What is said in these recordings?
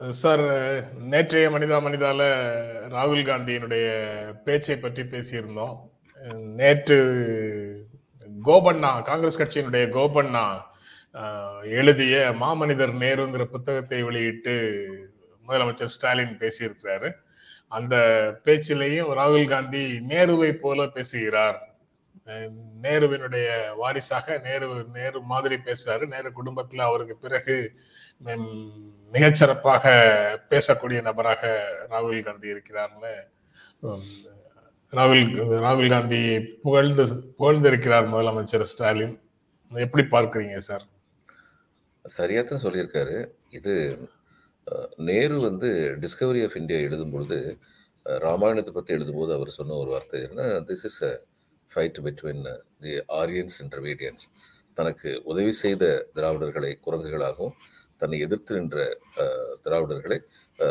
Sir நேற்றைய மனிதா மனிதால ராகுல் காந்தியினுடைய பேச்சை பற்றி பேசியிருந்தோம். நேற்று கோபண்ணா காங்கிரஸ் கட்சியினுடைய கோபண்ணா எழுதிய மாமனிதர் நேருங்கிற புத்தகத்தை வெளியிட்டு முதலமைச்சர் ஸ்டாலின் பேசியிருக்கிறாரு. அந்த பேச்சிலையும் ராகுல் காந்தி நேருவை போல பேசுகிறார். நேருவினுடைய வாரிசாக நேரு நேரு மாதிரி பேசுறாரு. நேரு குடும்பத்துல அவருக்கு பிறகு மிகச்சிறப்பாக பேசக்கூடிய நபராக ராகுல் காந்தி இருக்கிறார்னு ராகுல் ராகுல் காந்தி புகழ்ந்து புகழ்ந்திருக்கிறார் முதலமைச்சர் ஸ்டாலின். எப்படி பார்க்குறீங்க சார்? சரியாக தான் சொல்லியிருக்காரு. இது நேரு வந்து டிஸ்கவரி ஆஃப் இந்தியா எழுதும் பொழுது ராமாயணத்தை பற்றி எழுதும்போது அவர் சொன்ன ஒரு வார்த்தை என்ன this is a fight between the Aryans and Dravidians தனக்கு உதவி செய்த திராவிடர்களை குரங்குகளாகவும் தன்னை எதிர்த்து நின்ற திராவிடர்களை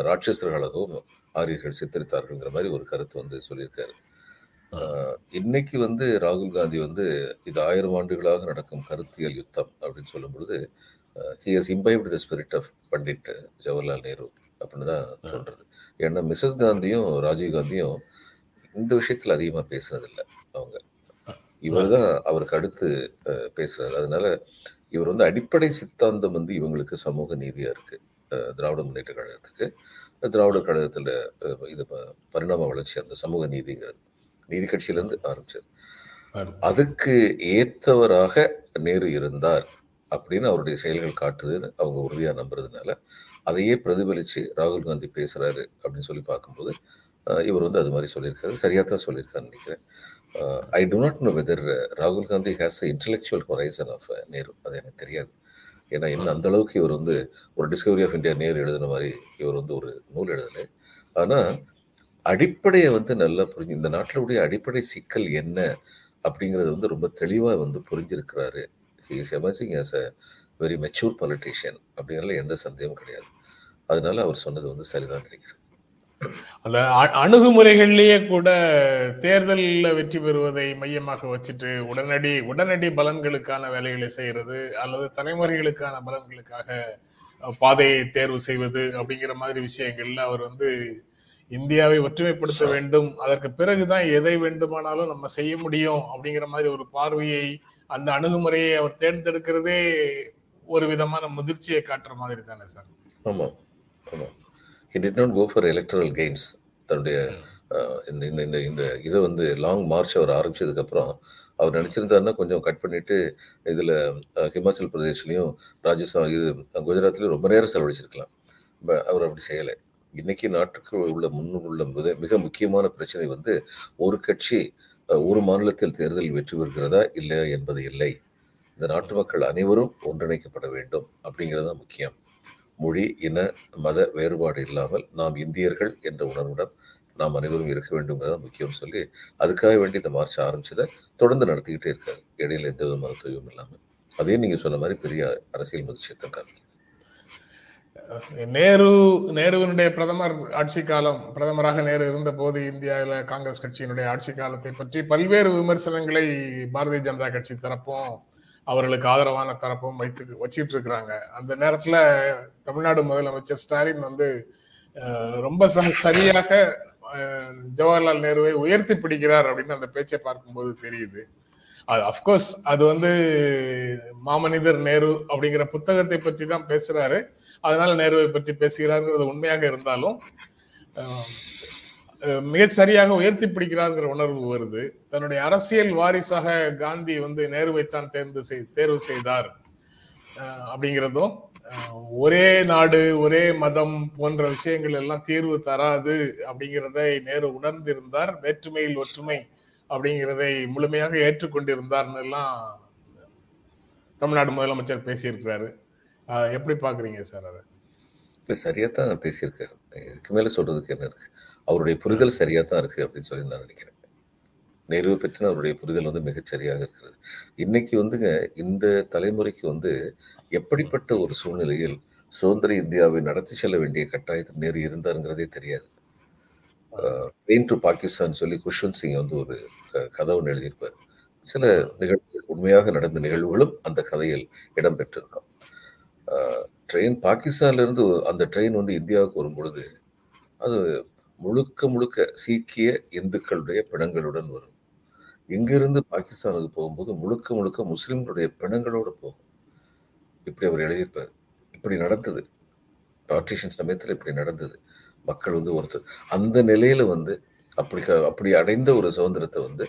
ராட்சசர்களாகவும் ஆரியர்கள் சித்தரித்தார்கள்ங்கிற மாதிரி ஒரு கருத்து வந்து சொல்லியிருக்காரு. இன்னைக்கு வந்து ராகுல் காந்தி வந்து இது ஆயிரம் ஆண்டுகளாக நடக்கும் கருத்தியல் யுத்தம் அப்படின்னு சொல்லும் பொழுது he has imbibed the spirit of Pandit Jawaharlal Nehru அப்படின்னு தான் சொல்றது ஏன்னா மிஸ்ஸஸ் காந்தியும் ராஜீவ் காந்தியும் இந்த விஷயத்துல அதிகமா பேசுனதில்ல அவங்க. இவர் தான் அவருக்கு அடுத்து பேசுறாரு. அதனால இவர் வந்து அடிப்படை சித்தாந்தம் வந்து இவங்களுக்கு சமூக நீதியா இருக்கு. அஹ், திராவிட முன்னேற்ற கழகத்துக்கு. திராவிடர் கழகத்துல இது பரிணாம வளர்ச்சி அந்த சமூக நீதிங்கிறது. நீதி கட்சியில இருந்து ஆரம்பிச்சது அதுக்கு ஏத்தவராக நேரு இருந்தார் அப்படின்னு அவருடைய செயல்கள் காட்டுதுன்னு அவங்க உறுதியா நம்புறதுனால அதையே பிரதிபலிச்சு ராகுல் காந்தி பேசுறாரு அப்படின்னு சொல்லி பார்க்கும்போது இவர் வந்து அது மாதிரி சொல்லியிருக்காரு. சரியா தான் சொல்லியிருக்காருன்னு நினைக்கிறேன். I do not know whether ராகுல் Gandhi has intellectual horizon of Nehru அது எனக்கு தெரியாது. ஏன்னா இன்னும் அந்த அளவுக்கு இவர் வந்து ஒரு டிஸ்கவரி ஆஃப் இந்தியா நேரு எழுதின மாதிரி இவர் வந்து ஒரு நூல் எழுதலை. ஆனால் அடிப்படையை வந்து நல்லா புரிஞ்சு இந்த நாட்டிலுடைய அடிப்படை சிக்கல் என்ன அப்படிங்கிறது வந்து ரொம்ப தெளிவாக வந்து புரிஞ்சிருக்கிறாரு. Is emerging as a very mature politician அப்படிங்கிறதுல எந்த சந்தேகமும் கிடையாது. அதனால அவர் சொன்னது வந்து சரிதான் நினைக்கிறேன். அந்த அணுகுமுறைகள்லயே கூட தேர்தலில் வெற்றி பெறுவதை மையமாக வச்சுட்டு உடனடி உடனடி பலன்களுக்கான வேலைகளை செய்யறது அல்லது தலைமுறைகளுக்கான பலன்களுக்காக பாதையை தேர்வு செய்வது அப்படிங்கிற மாதிரி விஷயங்கள்ல அவர் வந்து இந்தியாவை ஒற்றுமைப்படுத்த வேண்டும். அதற்கு பிறகுதான் எதை வேண்டுமானாலும் நம்ம செய்ய முடியும் அப்படிங்கிற மாதிரி ஒரு பார்வையை அந்த அணுகுமுறையை அவர் தேர்ந்தெடுக்கிறதே ஒரு விதமான முதிர்ச்சியை காட்டுற மாதிரி தானே சார்? ஆமா. ஆமா. He did not go for electoral gains தன்னுடைய இந்த இந்த இந்த இந்த இதை வந்து லாங் மார்ச் அவர் ஆரம்பிச்சதுக்கப்புறம் அவர் நினச்சிருந்தாருன்னா கொஞ்சம் கட் பண்ணிட்டு இதில் ஹிமாச்சல் பிரதேஷ்லையும் ராஜஸ்தான் இது குஜராத்லையும் ரொம்ப நேரம் செலவழிச்சிருக்கலாம். அவர் அப்படி செய்யலை. இன்னைக்கு நாட்டுக்கு உள்ள முன்னுள்ள மிக மிக முக்கியமான பிரச்சனை வந்து ஒரு கட்சி ஒரு மாநிலத்தில் தேர்தலில் வெற்றி பெறுகிறதா இல்லையா என்பது இல்லை. இந்த நாட்டு மக்கள் அனைவரும் ஒன்றிணைக்கப்பட வேண்டும் அப்படிங்கிறது தான் முக்கியம். மொழி இன மத வேறுபாடு இல்லாமல் நாம் இந்தியர்கள் என்ற உணர்வுடன் நாம் அனைவரும் இருக்க வேண்டும் முக்கியம் சொல்லி அதுக்காக வேண்டி இந்த மார்ச் ஆரம்பிச்சதை தொடர்ந்து நடத்திக்கிட்டே இருக்காரு. இடையில எந்த விதமான தொய்வும் இல்லாமல் அதே நீங்க சொன்ன மாதிரி பெரிய அரசியல் முதிர்ச்சியத்தை காமிக்கும் நேரு நேருவினுடைய பிரதமர் ஆட்சி காலம் பிரதமராக நேரு இருந்த போது இந்தியாவில காங்கிரஸ் கட்சியினுடைய ஆட்சி காலத்தை பற்றி பல்வேறு விமர்சனங்களை பாரதிய ஜனதா கட்சி தரப்பும் அவர்களுக்கு ஆதரவான தரப்பும் வைத்து வச்சுட்டு இருக்கிறாங்க அந்த நேரத்துல தமிழ்நாடு முதலமைச்சர் ஸ்டாலின் வந்து ரொம்ப ச- சரியாக ஜவஹர்லால் நேருவை உயர்த்தி பிடிக்கிறார் அப்படின்னு அந்த பேச்சை பார்க்கும்போது தெரியுது. அது அஃப்கோர்ஸ் அது வந்து மாமனிதர் நேரு அப்படிங்கிற புத்தகத்தை பற்றி தான் பேசுறாரு. அதனால நேருவை பற்றி பேசுகிறாருங்கிறது உண்மையாக இருந்தாலும் மிகச்சரியாக உயர்த்தி பிடிக்கிறார்கிற உணர்வு வருது. தன்னுடைய அரசியல் வாரிசாக காந்தி வந்து நேருவைத்தான் தேர்ந்து செய் தேர்வு செய்தார். அப்படிங்கிறதும் ஒரே நாடு ஒரே மதம் போன்ற விஷயங்கள் எல்லாம் தீர்வு தராது அப்படிங்கிறதை நேரு உணர்ந்திருந்தார். வேற்றுமையில் ஒற்றுமை அப்படிங்கிறதை முழுமையாக ஏற்றுக்கொண்டிருந்தார்னு எல்லாம் தமிழ்நாடு முதலமைச்சர் பேசியிருக்கிறாரு. எப்படி பாக்குறீங்க சார் அதை? சரியா சரியாக தான் பேசியிருக்காரு. இதுக்கு மேலே சொல்றதுக்கு என்ன இருக்கு? அவருடைய புரிதல் சரியா தான் இருக்கு அப்படின்னு சொல்லி நான் நினைக்கிறேன். நேருவை பற்றின அவருடைய புரிதல் வந்து மிகச் சரியாக இருக்கிறது. இன்னைக்கு வந்துங்க இந்த தலைமுறைக்கு வந்து எப்படிப்பட்ட ஒரு சூழ்நிலையில் சுதந்திர இந்தியாவை நடத்தி செல்ல வேண்டிய கட்டாயத்தில் நேரு இருந்தாருங்கிறதே தெரியாது. ட்ரெயின் டு பாகிஸ்தான் சொல்லி குஷ்வந்த் சிங் வந்து ஒரு கதை ஒன்று எழுதியிருப்பார். சில நிகழ்வுகள் உண்மையாக நடந்த நிகழ்வுகளும் அந்த கதையில் இடம்பெற்றிருக்கும். ட்ரெயின் பாகிஸ்தான்ல இருந்து அந்த ட்ரெயின் வந்து இந்தியாவுக்கு வரும் பொழுது அது முழுக்க முழுக்க சீக்கிய இந்துக்களுடைய பிணங்களுடன் வரும். இங்கிருந்து பாகிஸ்தானுக்கு போகும்போது முழுக்க முழுக்க முஸ்லிம்களுடைய பிணங்களோடு போகும். இப்படி அவர் எழுதியிருப்பார். இப்படி நடந்தது. பார்ட்டிஷன் சமயத்தில் இப்படி நடந்தது. மக்கள் வந்து ஒருத்தர் அந்த நிலையில வந்து அப்படி அப்படி அடைந்த ஒரு சுதந்திரத்தை வந்து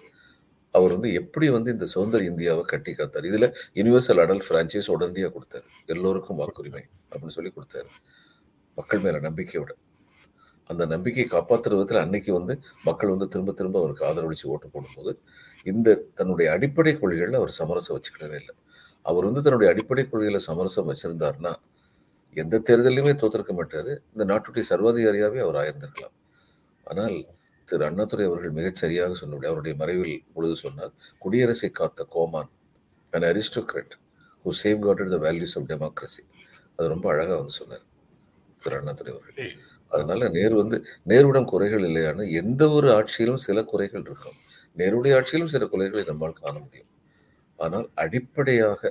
அவர் வந்து எப்படி வந்து இந்த சுதந்திர இந்தியாவை கட்டி காத்தார். இதுல யுனிவர்சல் அடல் பிரான்ச்சைஸ் உடனடியாக கொடுத்தாரு. எல்லோருக்கும் வாக்குரிமை அப்படின்னு சொல்லி கொடுத்தாரு. மக்கள் மேல நம்பிக்கையோட. அந்த நம்பிக்கையை காப்பாற்றுற விதத்தில் அன்னைக்கு வந்து மக்கள் வந்து திரும்ப திரும்ப அவருக்கு ஆதரவளித்து ஓட்டு போடும்போது இந்த தன்னுடைய அடிப்படை கொள்கைகளில் அவர் சமரசம் வச்சுக்கிடவே இல்லை. அவர் வந்து தன்னுடைய அடிப்படை கொள்கையில் சமரசம் வச்சிருந்தாருன்னா எந்த தேர்தலையுமே தோற்றிருக்க மாட்டாரு. இந்த நாட்டுடைய சர்வாதிகாரியாகவே அவர் ஆயிருந்திருக்கலாம். ஆனால் திரு அண்ணாதுரை அவர்கள் மிகச் சரியாக சொன்னபடி அவருடைய மறைவில் பொழுது சொன்னார் குடியரசை காத்த கோமான் an aristocrat who safeguarded the values of democracy அது ரொம்ப அழகாக வந்து சொன்னார் திரு அண்ணாதுரை அவர்கள். அதனால நேரு வந்து நேருவிடம் குறைகள் இல்லையானு எந்த ஒரு ஆட்சியிலும் சில குறைகள் இருக்கும். நேருடைய ஆட்சியிலும் சில குறைகளை நம்மால் காண முடியும். ஆனால் அடிப்படையாக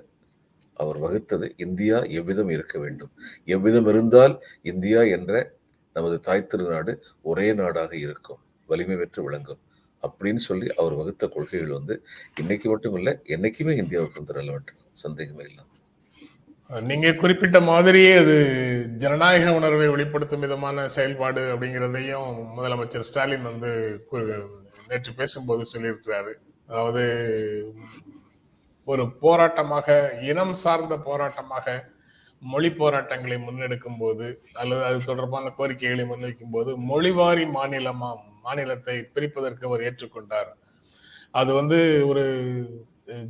அவர் வகுத்தது இந்தியா எவ்விதம் இருக்க வேண்டும்? எவ்விதம் இருந்தால் இந்தியா என்ற நமது தாய் திருநாடு ஒரே நாடாக இருக்கும் வலிமை பெற்று விளங்கும் அப்படின்னு சொல்லி அவர் வகுத்த கொள்கைகள் வந்து இன்னைக்கு மட்டும் இல்லை என்னைக்குமே இந்தியாவுக்கு வந்து ரெலவெண்ட் சந்தேகமே இல்லை. நீங்க குறிப்பிட்ட மாதிரியே அது ஜனநாயக உணர்வை வெளிப்படுத்தும் விதமான செயல்பாடு அப்படிங்கிறதையும் முதலமைச்சர் ஸ்டாலின் வந்து நேற்று பேசும்போது சொல்லியிருக்கிறாரு. அதாவது ஒரு போராட்டமாக இனம் சார்ந்த போராட்டமாக மொழி போராட்டங்களை முன்னெடுக்கும் போது அல்லது அது தொடர்பான கோரிக்கைகளை முன்வைக்கும் போது மொழிவாரி மாநிலமா மாநிலத்தை பிரிப்பதற்கு அவர் ஏற்றுக்கொண்டார். அது வந்து ஒரு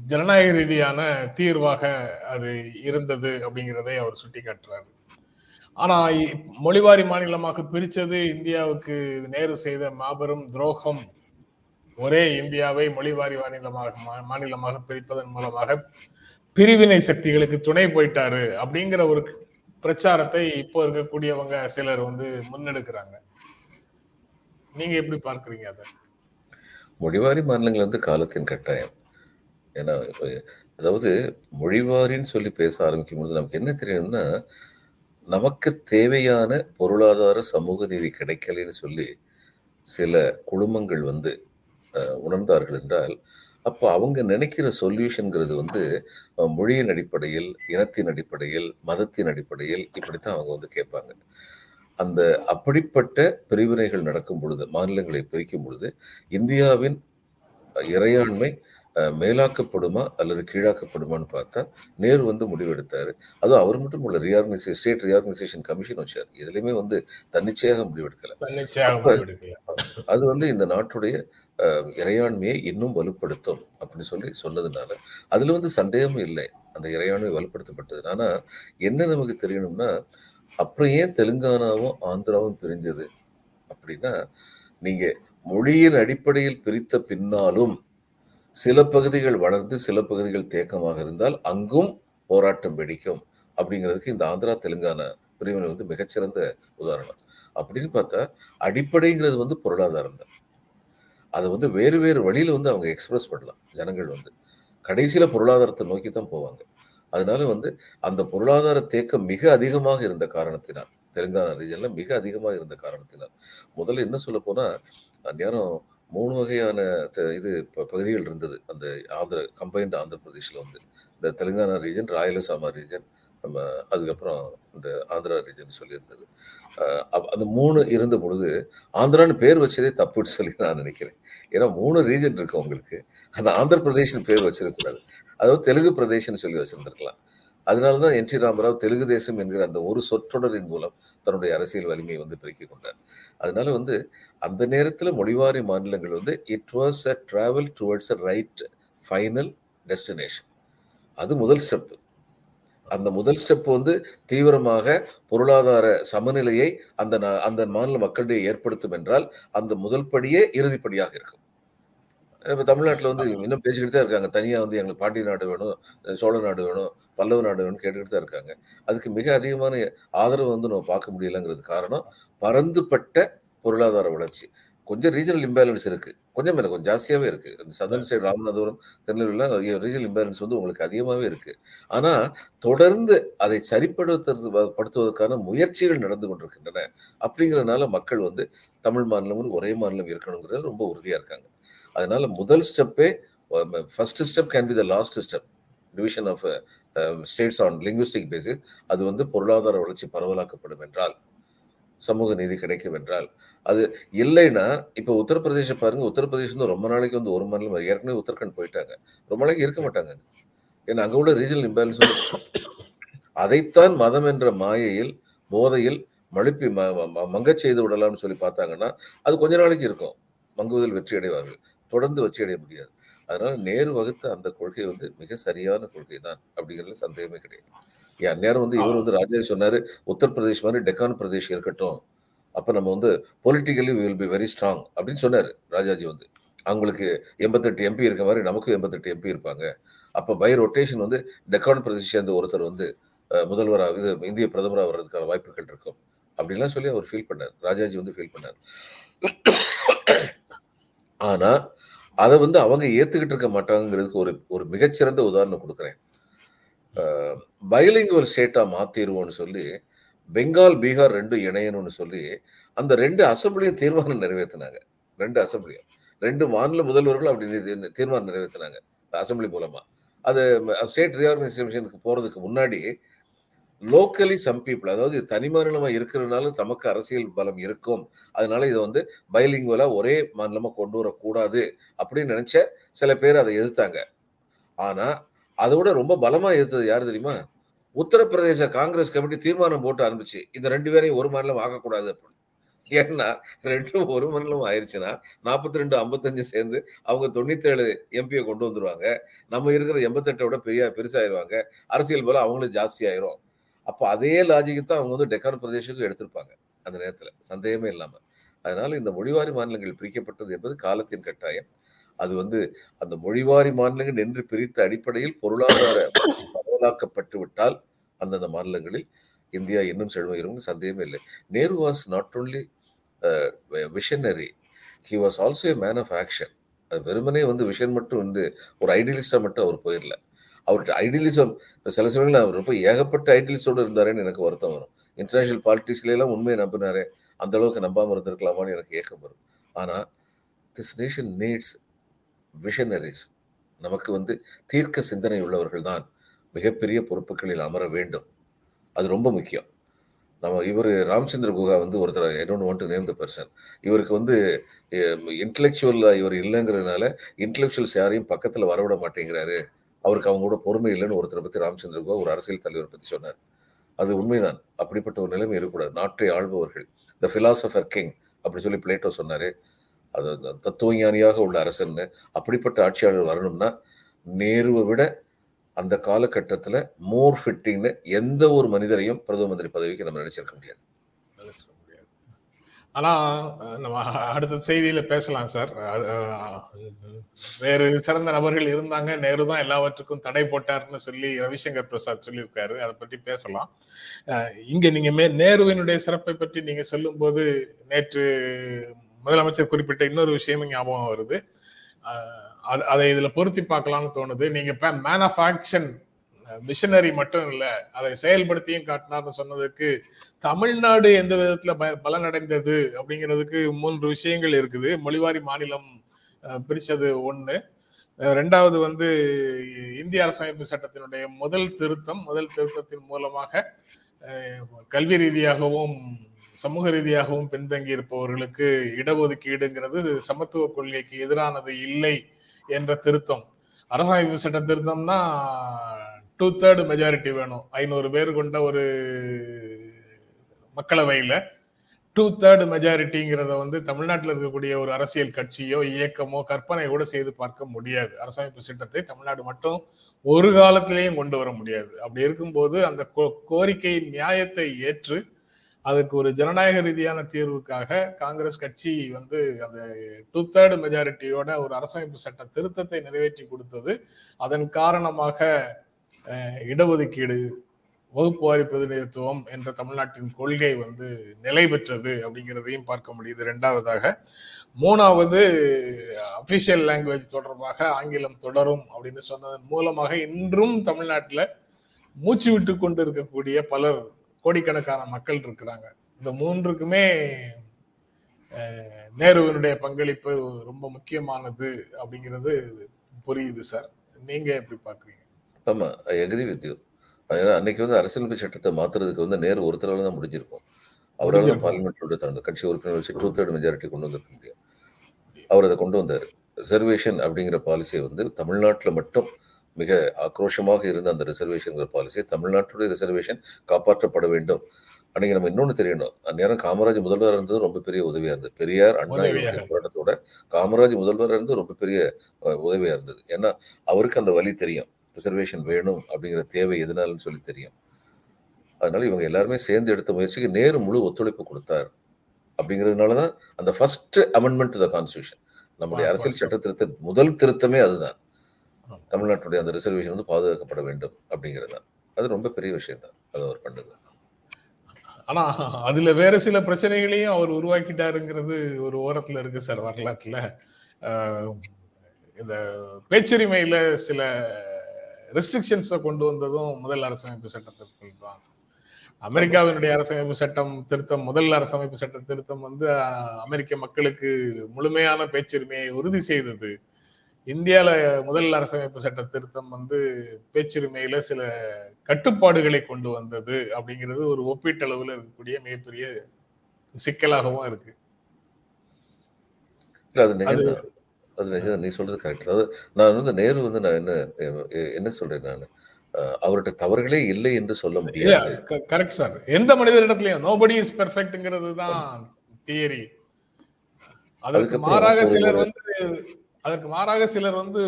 ஜனநாயக ரீதியான தீர்வாக அது இருந்தது அப்படிங்கிறதை அவர் சுட்டிக்காட்டுறாரு. ஆனா மொழிவாரி மாநிலமாக பிரிச்சது இந்தியாவுக்கு நேரு செய்த மாபெரும் துரோகம். ஒரே இந்தியாவை மொழிவாரி மாநிலமாக மா- மாநிலமாக பிரிப்பதன் மூலமாக பிரிவினை சக்திகளுக்கு துணை போயிட்டாரு அப்படிங்கிற ஒரு பிரச்சாரத்தை இப்போ இருக்கக்கூடியவங்க சிலர் வந்து முன்னெடுக்கிறாங்க. நீங்க எப்படி பார்க்குறீங்க அதை? மொழிவாரி மாநிலங்கள் வந்து காலத்தின் கட்டாயம். ஏன்னா அதாவது மொழிவாரின்னு சொல்லி பேச ஆரம்பிக்கும் பொழுது நமக்கு என்ன தெரியணும்னா நமக்கு தேவையான பொருளாதார சமூக நீதி கிடைக்கலைன்னு சொல்லி சில குழுமங்கள் வந்து உணர்ந்தார்கள் என்றால் அப்போ அவங்க நினைக்கிற சொல்யூஷன்கிறது வந்து மொழியின் அடிப்படையில் இனத்தின் அடிப்படையில் மதத்தின் அடிப்படையில் இப்படித்தான் அவங்க வந்து கேட்பாங்க. அந்த அப்படிப்பட்ட பிரிவினைகள் நடக்கும் பொழுது மாநிலங்களை பிரிக்கும் பொழுது இந்தியாவின் இறையாண்மை மேலாக்கப்படுமா அல்லது கீழாக்கப்படுமான்னு பார்த்தா நேரு வந்து முடிவெடுத்தாரு. அதுவும் அவர் மட்டும் உள்ள ரியார்கனைசேஷன் ஸ்டேட் ரியார்கனைசேஷன் கமிஷன் வச்சார். எதுலையுமே வந்து தன்னிச்சையாக முடிவெடுக்கல. அது வந்து இந்த நாட்டுடைய இறையாண்மையை இன்னும் வலுப்படுத்தும் அப்படின்னு சொல்லி சொன்னதுனால அதுல வந்து சந்தேகமும் இல்லை. அந்த இறையாண்மை வலுப்படுத்தப்பட்டது. ஆனா என்ன நமக்கு தெரியணும்னா அப்புறம் ஏன் தெலுங்கானாவும் ஆந்திராவும் பிரிஞ்சது? அப்படின்னா நீங்க மொழியின் அடிப்படையில் பிரித்த பின்னாலும் சில பகுதிகள் வளர்ந்து சில பகுதிகள் தேக்கமாக இருந்தால் அங்கும் போராட்டம் வெடிக்கும் அப்படிங்கிறதுக்கு இந்த ஆந்திரா தெலுங்கானா பிரிவினை வந்து மிகச்சிறந்த உதாரணம். அப்படின்னு பார்த்தா அடிப்படைங்கிறது வந்து பொருளாதாரம் தான். அதை வந்து வேறு வேறு வழியில வந்து அவங்க எக்ஸ்பிரஸ் பண்ணலாம். ஜனங்கள் வந்து கடைசியில பொருளாதாரத்தை நோக்கி தான் போவாங்க. அதனால வந்து அந்த பொருளாதார தேக்கம் மிக அதிகமாக இருந்த காரணத்தினால் தெலுங்கானா ரீஜனில் மிக அதிகமாக இருந்த காரணத்தினால். முதல்ல என்ன சொல்ல போனால் அந்நேரம் மூணு வகையான இது பகுதிகள் இருந்தது. அந்த ஆந்திர கம்பைன்ட் ஆந்திர பிரதேஷில் வந்து இந்த தெலுங்கானா ரீஜன் ராயலசாமா ரீஜன் நம்ம அதுக்கப்புறம் இந்த ஆந்திரா ரீஜன் சொல்லியிருந்தது. அந்த மூணு இருந்த பொழுது ஆந்திரான்னு பேர் வச்சதே தப்புன்னு சொல்லி நான் நினைக்கிறேன். ஏன்னா மூணு ரீஜன் இருக்கு உங்களுக்கு. அந்த ஆந்திர பிரதேஷன் பேர் வச்சிருக்கக்கூடாது அதாவது தெலுங்கு பிரதேஷன்னு சொல்லி வச்சிருந்துருக்கலாம். அதனால தான் என் டி ராமராவ் தெலுங்கு தேசம் என்கிற அந்த ஒரு சொற்றொடரின் மூலம் தன்னுடைய அரசியல் வலிமையை வந்து பெருக்கிக் கொண்டார். அதனால வந்து அந்த நேரத்தில் மொழிவாரி மாநிலங்கள் வந்து it was a travel towards a right final destination அது முதல் ஸ்டெப்பு அந்த முதல் ஸ்டெப் வந்து தீவிரமாக பொருளாதார சமநிலையை அந்த அந்த மாநில மக்களிடையே ஏற்படுத்தும் என்றால் அந்த முதல் படியே இறுதிப்படியாக இருக்கும். இப்ப தமிழ்நாட்டுல வந்து இன்னும் பேசிக்கிட்டு தான் இருக்காங்க. தனியா வந்து எங்களுக்கு பாண்டிய நாடு வேணும் சோழ நாடு வேணும் பல்லவ நாடு வேணும் கேட்டுக்கிட்டு தான் இருக்காங்க. அதுக்கு மிக அதிகமான ஆதரவு வந்து நம்ம பார்க்க முடியலங்கிறது காரணம் பரந்துபட்ட பொருளாதார வளர்ச்சி. கொஞ்சம் ரீஜனல் இம்பேலன்ஸ் இருக்கு. கொஞ்சம் இல்லை கொஞ்சம் ஜாஸ்தியாவே இருக்கு. சதன் சைடு ராமநாதபுரம் திருநெல்வேலிலாம் ரீஜனல் இம்பேலன்ஸ் வந்து உங்களுக்கு அதிகமாகவே இருக்கு. ஆனா தொடர்ந்து அதை சரிப்படுத்துறது படுத்துவதற்கான முயற்சிகள் நடந்து கொண்டிருக்கின்றன. அப்படிங்கிறதுனால மக்கள் வந்து தமிழ் மாநிலம் ஒரே மாநிலம் இருக்கணுங்கிறது ரொம்ப உறுதியா இருக்காங்க. அதனால முதல் ஸ்டெப்பே first step can be the last step division of states on linguistic basis அது வந்து பொருளாதார வளர்ச்சி பரவலாக்கப்படும் என்றால் சமூக நீதி கிடைக்கும் என்றால். அது இல்லைன்னா இப்போ உத்தரப்பிரதேசம் பாருங்க உத்தரப்பிரதேசம் வந்து ரொம்ப நாளைக்கு வந்து ஒரு மாநிலம் ஏற்கனவே உத்தரகண்ட் போயிட்டாங்க. ரொம்ப நாளைக்கு இருக்க மாட்டாங்க ஏன்னா அங்கே உள்ள ரீஜனல் இம்பேலன்ஸ் அதைத்தான் மதம் என்ற மாயையில் போதையில் மழுப்பி ம ம- மங்கச் செய்து விடலாம்னு சொல்லி பார்த்தாங்கன்னா அது கொஞ்ச நாளைக்கு இருக்கும். மங்குவதில் வெற்றி அடைவார்கள். தொடர்ந்து வச்சுடைய முடியாது. அதனால நேரு வகுத்த அந்த கொள்கை வந்து மிக சரியான கொள்கை தான் அப்படிங்கிறதுல சந்தேகமே கிடையாது. ஏன் நேரம் வந்து இவர் வந்து ராஜா சொன்னாரு உத்தரப்பிரதேஷ் மாதிரி டெக்கான் பிரதேஷ் இருக்கட்டும். அப்ப நம்ம வந்து politically will be very strong அப்படின்னு சொன்னாரு ராஜாஜி வந்து. அவங்களுக்கு எண்பத்தெட்டு எம்பி இருக்க மாதிரி நமக்கும் எண்பத்தெட்டு எம்பி இருப்பாங்க. அப்ப பை ரொட்டேஷன் வந்து டெக்கான் பிரதேஷ் சேர்ந்த ஒருத்தர் வந்து முதல்வராக முதல்வரா இது இந்திய பிரதமராக வர்றதுக்கான வாய்ப்புகள் இருக்கும். அப்படிலாம் சொல்லி அவர் ஃபீல் பண்ணார். ராஜாஜி வந்து ஃபீல் பண்ணார். ஆனா அதை வந்து அவங்க ஏத்துக்கிட்டு இருக்க மாட்டாங்கிறதுக்கு ஒரு ஒரு மிகச்சிறந்த உதாரணம் கொடுக்குறேன். பைலிங்குவல் ஸ்டேட்டா மாத்திருவோம்னு சொல்லி பெங்கால் பீகார் ரெண்டும் இணையணும்னு சொல்லி அந்த ரெண்டு அசம்பிளியும் தீர்மானம் நிறைவேற்றினாங்க ரெண்டு அசம்பிளியும். ரெண்டு மாநில முதல்வர்களும் அப்படி தீர்மானம் நிறைவேற்றினாங்க அசம்பிளி மூலமா. அது ஸ்டேட் ரீஆர்கனைசேஷனுக்கு போறதுக்கு முன்னாடி லோக்கலி சம் பீப்புள் அதாவது தனி மாநிலமா இருக்கிறதுனால நமக்கு அரசியல் பலம் இருக்கும். அதனால இதை வந்து பைலிங்குவலா ஒரே மாநிலமா கொண்டு வரக்கூடாது அப்படின்னு நினைச்ச சில பேர் அதை எதிர்த்தாங்க. ஆனா அதை விட ரொம்ப பலமா எதிர்த்தது யாரு தெரியுமா? உத்தரப்பிரதேச காங்கிரஸ் கமிட்டி தீர்மானம் போட்டு அனுப்பிச்சு இந்த ரெண்டு பேரையும் ஒரு மாநிலம் ஆகக்கூடாது அப்படின்னு. ஏன்னா ரெண்டும் ஒரு மாநிலம் ஆயிடுச்சுன்னா நாற்பத்தி ரெண்டு ஐம்பத்தஞ்சு சேர்ந்து அவங்க தொண்ணூத்தேழு எம்பியை கொண்டு வந்துருவாங்க. நம்ம இருக்கிற எண்பத்தெட்டை விட பெரிய பெருசாயிருவாங்க. அரசியல் போல அவங்களும் ஜாஸ்தி ஆயிரும். அப்போ அதே லாஜிக்கு தான் அவங்க வந்து டெக்கான் பிரதேசத்துக்கு எடுத்திருப்பாங்க அந்த நேரத்தில். சந்தேகமே இல்லாமல் அதனால இந்த மொழிவாரி மாநிலங்கள் பிரிக்கப்பட்டது என்பது காலத்தின் கட்டாயம். அது வந்து அந்த மொழிவாரி மாநிலங்கள் என்று பிரித்த அடிப்படையில் பொருளாதார பரவலாக்கப்பட்டு விட்டால் அந்தந்த மாநிலங்களில் இந்தியா இன்னும் செழுமையும் சந்தேகமே இல்லை. Nehru was not only visionary he was also a man of action வெறுமனே வந்து விஷன் மட்டும் வந்து ஒரு ஐடியலிஸ்டா மட்டும் அவர் போயிடல. அவர்கிட்ட ஐடியலிசம் சில சமயங்கள் அவர் ரொம்ப ஏகப்பட்ட ஐடியலிஸோடு இருந்தாருன்னு எனக்கு வருத்தம் வரும். இன்டர்நேஷனல் பாலிட்டிக்ஸ்லாம் உண்மையை நம்பினாரு அந்த அளவுக்கு நம்பாமல் இருந்திருக்கலாமான்னு எனக்கு ஏக்கம் வரும். ஆனால் திஸ் நேஷன் நீட்ஸ் விஷனரிஸ் நமக்கு வந்து தீர்க்க சிந்தனை உள்ளவர்கள் தான் மிகப்பெரிய பொறுப்புகளில் அமர வேண்டும். அது ரொம்ப முக்கியம். நம்ம இவர் ராமச்சந்திர குஹா வந்து ஒருத்தர் I don't want to name the person இவருக்கு வந்து இன்டலெக்சுவலாக இவர் இல்லைங்கிறதுனால இன்டலெக்சுவல்ஸ் யாரையும் பக்கத்தில் வரவிட மாட்டேங்கிறாரு. அவருக்கு அவங்க கூட பொறுமை இல்லைன்னு ஒருத்தரை பற்றி ராமச்சந்திர குஹா ஒரு அரசியல் தலைவர் பற்றி சொன்னார். அது உண்மைதான். அப்படிப்பட்ட ஒரு நிலைமை இருக்கக்கூடாது. நாட்டை ஆள்பவர்கள். த ஃபிலாசபர் கிங் அப்படின்னு சொல்லி பிளேட்டோ சொன்னார். அது தத்துவஞானியாக உள்ள அரசன்னு அப்படிப்பட்ட ஆட்சியாளர் வரணும்னா நேருவை விட அந்த காலகட்டத்தில் மோர் ஃபிட்டிங்னு எந்த ஒரு மனிதரையும் பிரதம மந்திரி பதவிக்கு நம்ம நினைச்சிருக்க முடியாது. ஆனா நம்ம அடுத்த செய்தியில பேசலாம் சார். அது, வேறு சிறந்த நபர்கள் இருந்தாங்க நேரு தான் எல்லாவற்றுக்கும் தடை போட்டாருன்னு சொல்லி ரவிசங்கர் பிரசாத் சொல்லியிருக்காரு. அதை பற்றி பேசலாம். இங்கே இங்க நீங்க மே நேருவினுடைய சிறப்பை பற்றி நீங்க சொல்லும்போது நேற்று முதலமைச்சர் குறிப்பிட்ட இன்னொரு விஷயமும் ஞாபகம் வருது. அது- அதை இதுல பொருத்தி பார்க்கலாம்னு தோணுது. நீங்க மேன் ஆஃப் ஆக்ஷன் மிஷனரி மட்டும் இல்லை அதை செயல்படுத்தியும் காட்டினார்னு சொன்னதுக்கு தமிழ்நாடு எந்த விதத்துல பலனடைந்தது அப்படிங்கிறதுக்கு மூன்று விஷயங்கள் இருக்குது. மொழிவாரி மாநிலம் பிரிச்சது ஒண்ணு. ரெண்டாவது வந்து இந்திய அரசமைப்பு சட்டத்தினுடைய முதல் திருத்தம் முதல் திருத்தத்தின் மூலமாக கல்வி ரீதியாகவும் சமூக ரீதியாகவும் பின்தங்கி இருப்பவர்களுக்கு இடஒதுக்கீடுங்கிறது சமத்துவ கொள்கைக்கு எதிரானது இல்லை என்ற திருத்தம். அரசமைப்பு சட்ட திருத்தம்னா டூ தேர்ட் மெஜாரிட்டி வேணும். ஐநூறு பேர் கொண்ட ஒரு மக்களவையில் டூ தேர்ட் மெஜாரிட்டிங்கிறத வந்து தமிழ்நாட்டில் இருக்கக்கூடிய ஒரு அரசியல் கட்சியோ இயக்கமோ கற்பனை கூட செய்து பார்க்க முடியாது. அரசமைப்பு சட்டத்தை தமிழ்நாடு மட்டும் ஒரு காலத்திலேயும் கொண்டு வர முடியாது. அப்படி இருக்கும்போது அந்த கோ- கோரிக்கையின் நியாயத்தை ஏற்று அதுக்கு ஒரு ஜனநாயக ரீதியான தீர்வுக்காக காங்கிரஸ் கட்சி வந்து அந்த டூ தேர்ட் மெஜாரிட்டியோட ஒரு அரசமைப்பு சட்ட திருத்தத்தை நிறைவேற்றி கொடுத்தது. அதன் காரணமாக இடஒதுக்கீடு வகுப்பு வாரி பிரதிநிதித்துவம் என்ற தமிழ்நாட்டின் கொள்கை வந்து நிலை பெற்றது அப்படிங்கிறதையும் பார்க்க முடியுது. ரெண்டாவதாக மூணாவது அபிஷியல் லாங்குவேஜ் தொடர்பாக ஆங்கிலம் தொடரும் அப்படின்னு சொன்னதன் மூலமாக இன்றும் தமிழ்நாட்டில் மூச்சு விட்டு கொண்டு இருக்கக்கூடிய பலர் கோடிக்கணக்கான மக்கள் இருக்கிறாங்க. இந்த மூன்றுக்குமே நேருவினுடைய பங்களிப்பு ரொம்ப முக்கியமானது அப்படிங்கிறது புரியுது சார். நீங்க எப்படி பாக்குறீங்க ஆமா ஐ அக்ரி வித் யூ அதனால அன்னைக்கு வந்து அரசியலமைப்பு சட்டத்தை மாத்துறதுக்கு வந்து நேரு ஒருத்தரால தான் முடிஞ்சிருக்கும். அவரால் தான். பார்லிமெண்ட்டோட தன்னோட கட்சி உறுப்பினர் வச்சு டூ தேர்ட் மெஜாரிட்டி கொண்டு வந்திருக்க முடியும் அவர் அதை கொண்டு வந்தார். ரிசர்வேஷன் அப்படிங்கிற பாலிசியை வந்து தமிழ்நாட்டில் மட்டும் மிக ஆக்ரோஷமாக இருந்த அந்த ரிசர்வேஷன்ங்கிற பாலிசி தமிழ்நாட்டுடைய ரிசர்வேஷன் காப்பாற்றப்பட வேண்டும். அன்னைக்கு நம்ம இன்னொன்று தெரியணும். அந்நேரம் காமராஜ் முதல்வர் இருந்தது ரொம்ப பெரிய உதவியா இருந்தது. பெரியார் அண்ணா போராட்டத்தோட காமராஜ் முதல்வர் இருந்து ரொம்ப பெரிய உதவியா இருந்தது. ஏன்னா அவருக்கு அந்த வழி தெரியும். ரிசர்வேஷன் வேணும் அப்படிங்கிற தேவை எதனாலன்னு சொல்லி தெரியும். அதனால இவங்க எல்லாருமே சேர்ந்து எடுத்த முயற்சிக்கு நேரு முழு ஒத்துழைப்பு கொடுத்தார். அப்படிங்கிறதுனால தான் அந்த ஃபர்ஸ்ட் அமெண்ட்மெண்ட் த கான்ஸ்டியூஷன் நம்முடைய அரசியல் constitution. சட்ட திருத்த முதல் திருத்தமே அதுதான். தமிழ்நாட்டுடைய அந்த ரிசர்வேஷன் வந்து பாதுகாக்கப்பட வேண்டும் அப்படிங்கிறது தான் அது ரொம்ப பெரிய விஷயம் தான் அது அவர் பண்ணது. ஆனா அதுல வேற சில பிரச்சனைகளையும் அவர் உருவாக்கிட்டாருங்கிறது ஒரு ஓரத்துல இருக்கு சார் வரலாற்றுல. இந்த பேச்சுரிமையில சில ரெஸ்ட்ரிக்ஷன்ஸை கொண்டு வந்ததும் முதல் அரசமைப்பு சட்டத்திற்குள் தான் அமெரிக்காவினுடைய அரசமைப்பு சட்டம் திருத்தம் முதல் அரசமைப்பு சட்ட திருத்தம் வந்து அமெரிக்க மக்களுக்கு முழுமையான பேச்சுரிமையை உறுதி செய்தது. இந்தியால முதல் அரசமைப்பு சட்ட திருத்தம் வந்து பேச்சுரிமையில சில கட்டுப்பாடுகளை கொண்டு வந்தது அப்படிங்கிறது ஒரு ஒப்பீட்டளவில் இருக்கக்கூடிய மிகப்பெரிய சிக்கலாகவும் இருக்கு. அது அது நீ சொல்றது கரெக்ட் அதாவது நான் வந்து நேரு வந்து நான் என்ன என்ன சொல்றேன் நான்? அவர்கிட்ட தவறுகளே இல்லை என்று சொல்ல முடியாது. கரெக்ட் சார் எந்த மனிதரிடத்துலயும் நோபடி இஸ் பெர்ஃபெக்ட்ங்கிறது தான் தியரி அதற்கு மாறாக சிலர் வந்து அதற்கு மாறாக சிலர் வந்து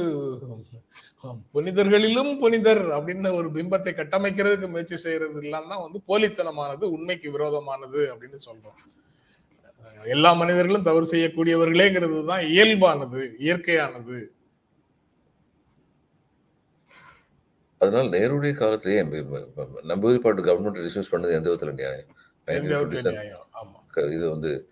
புனிதர்களிலும் புனிதர் அப்படின்னு ஒரு பிம்பத்தை கட்டமைக்கிறதுக்கு முயற்சி செய்யறது எல்லாம் தான் வந்து போலித்தனமானது உண்மைக்கு விரோதமானது அப்படின்னு சொல்றோம். எல்லா மனிதர்களும் தவறு செய்யக்கூடியவர்களேங்கிறது தான் இயல்பானது இயற்கையானது. அதனால நேருடைய காலத்திலேயே நம்பூதிரிப்பாட்டு கவர்மெண்ட் டிஸ்மிஸ் பண்ணது எந்த விதத்துல நியாயம்? எந்த 1957 விதத்துல நியாயம்? ஆமா. க- இது வந்து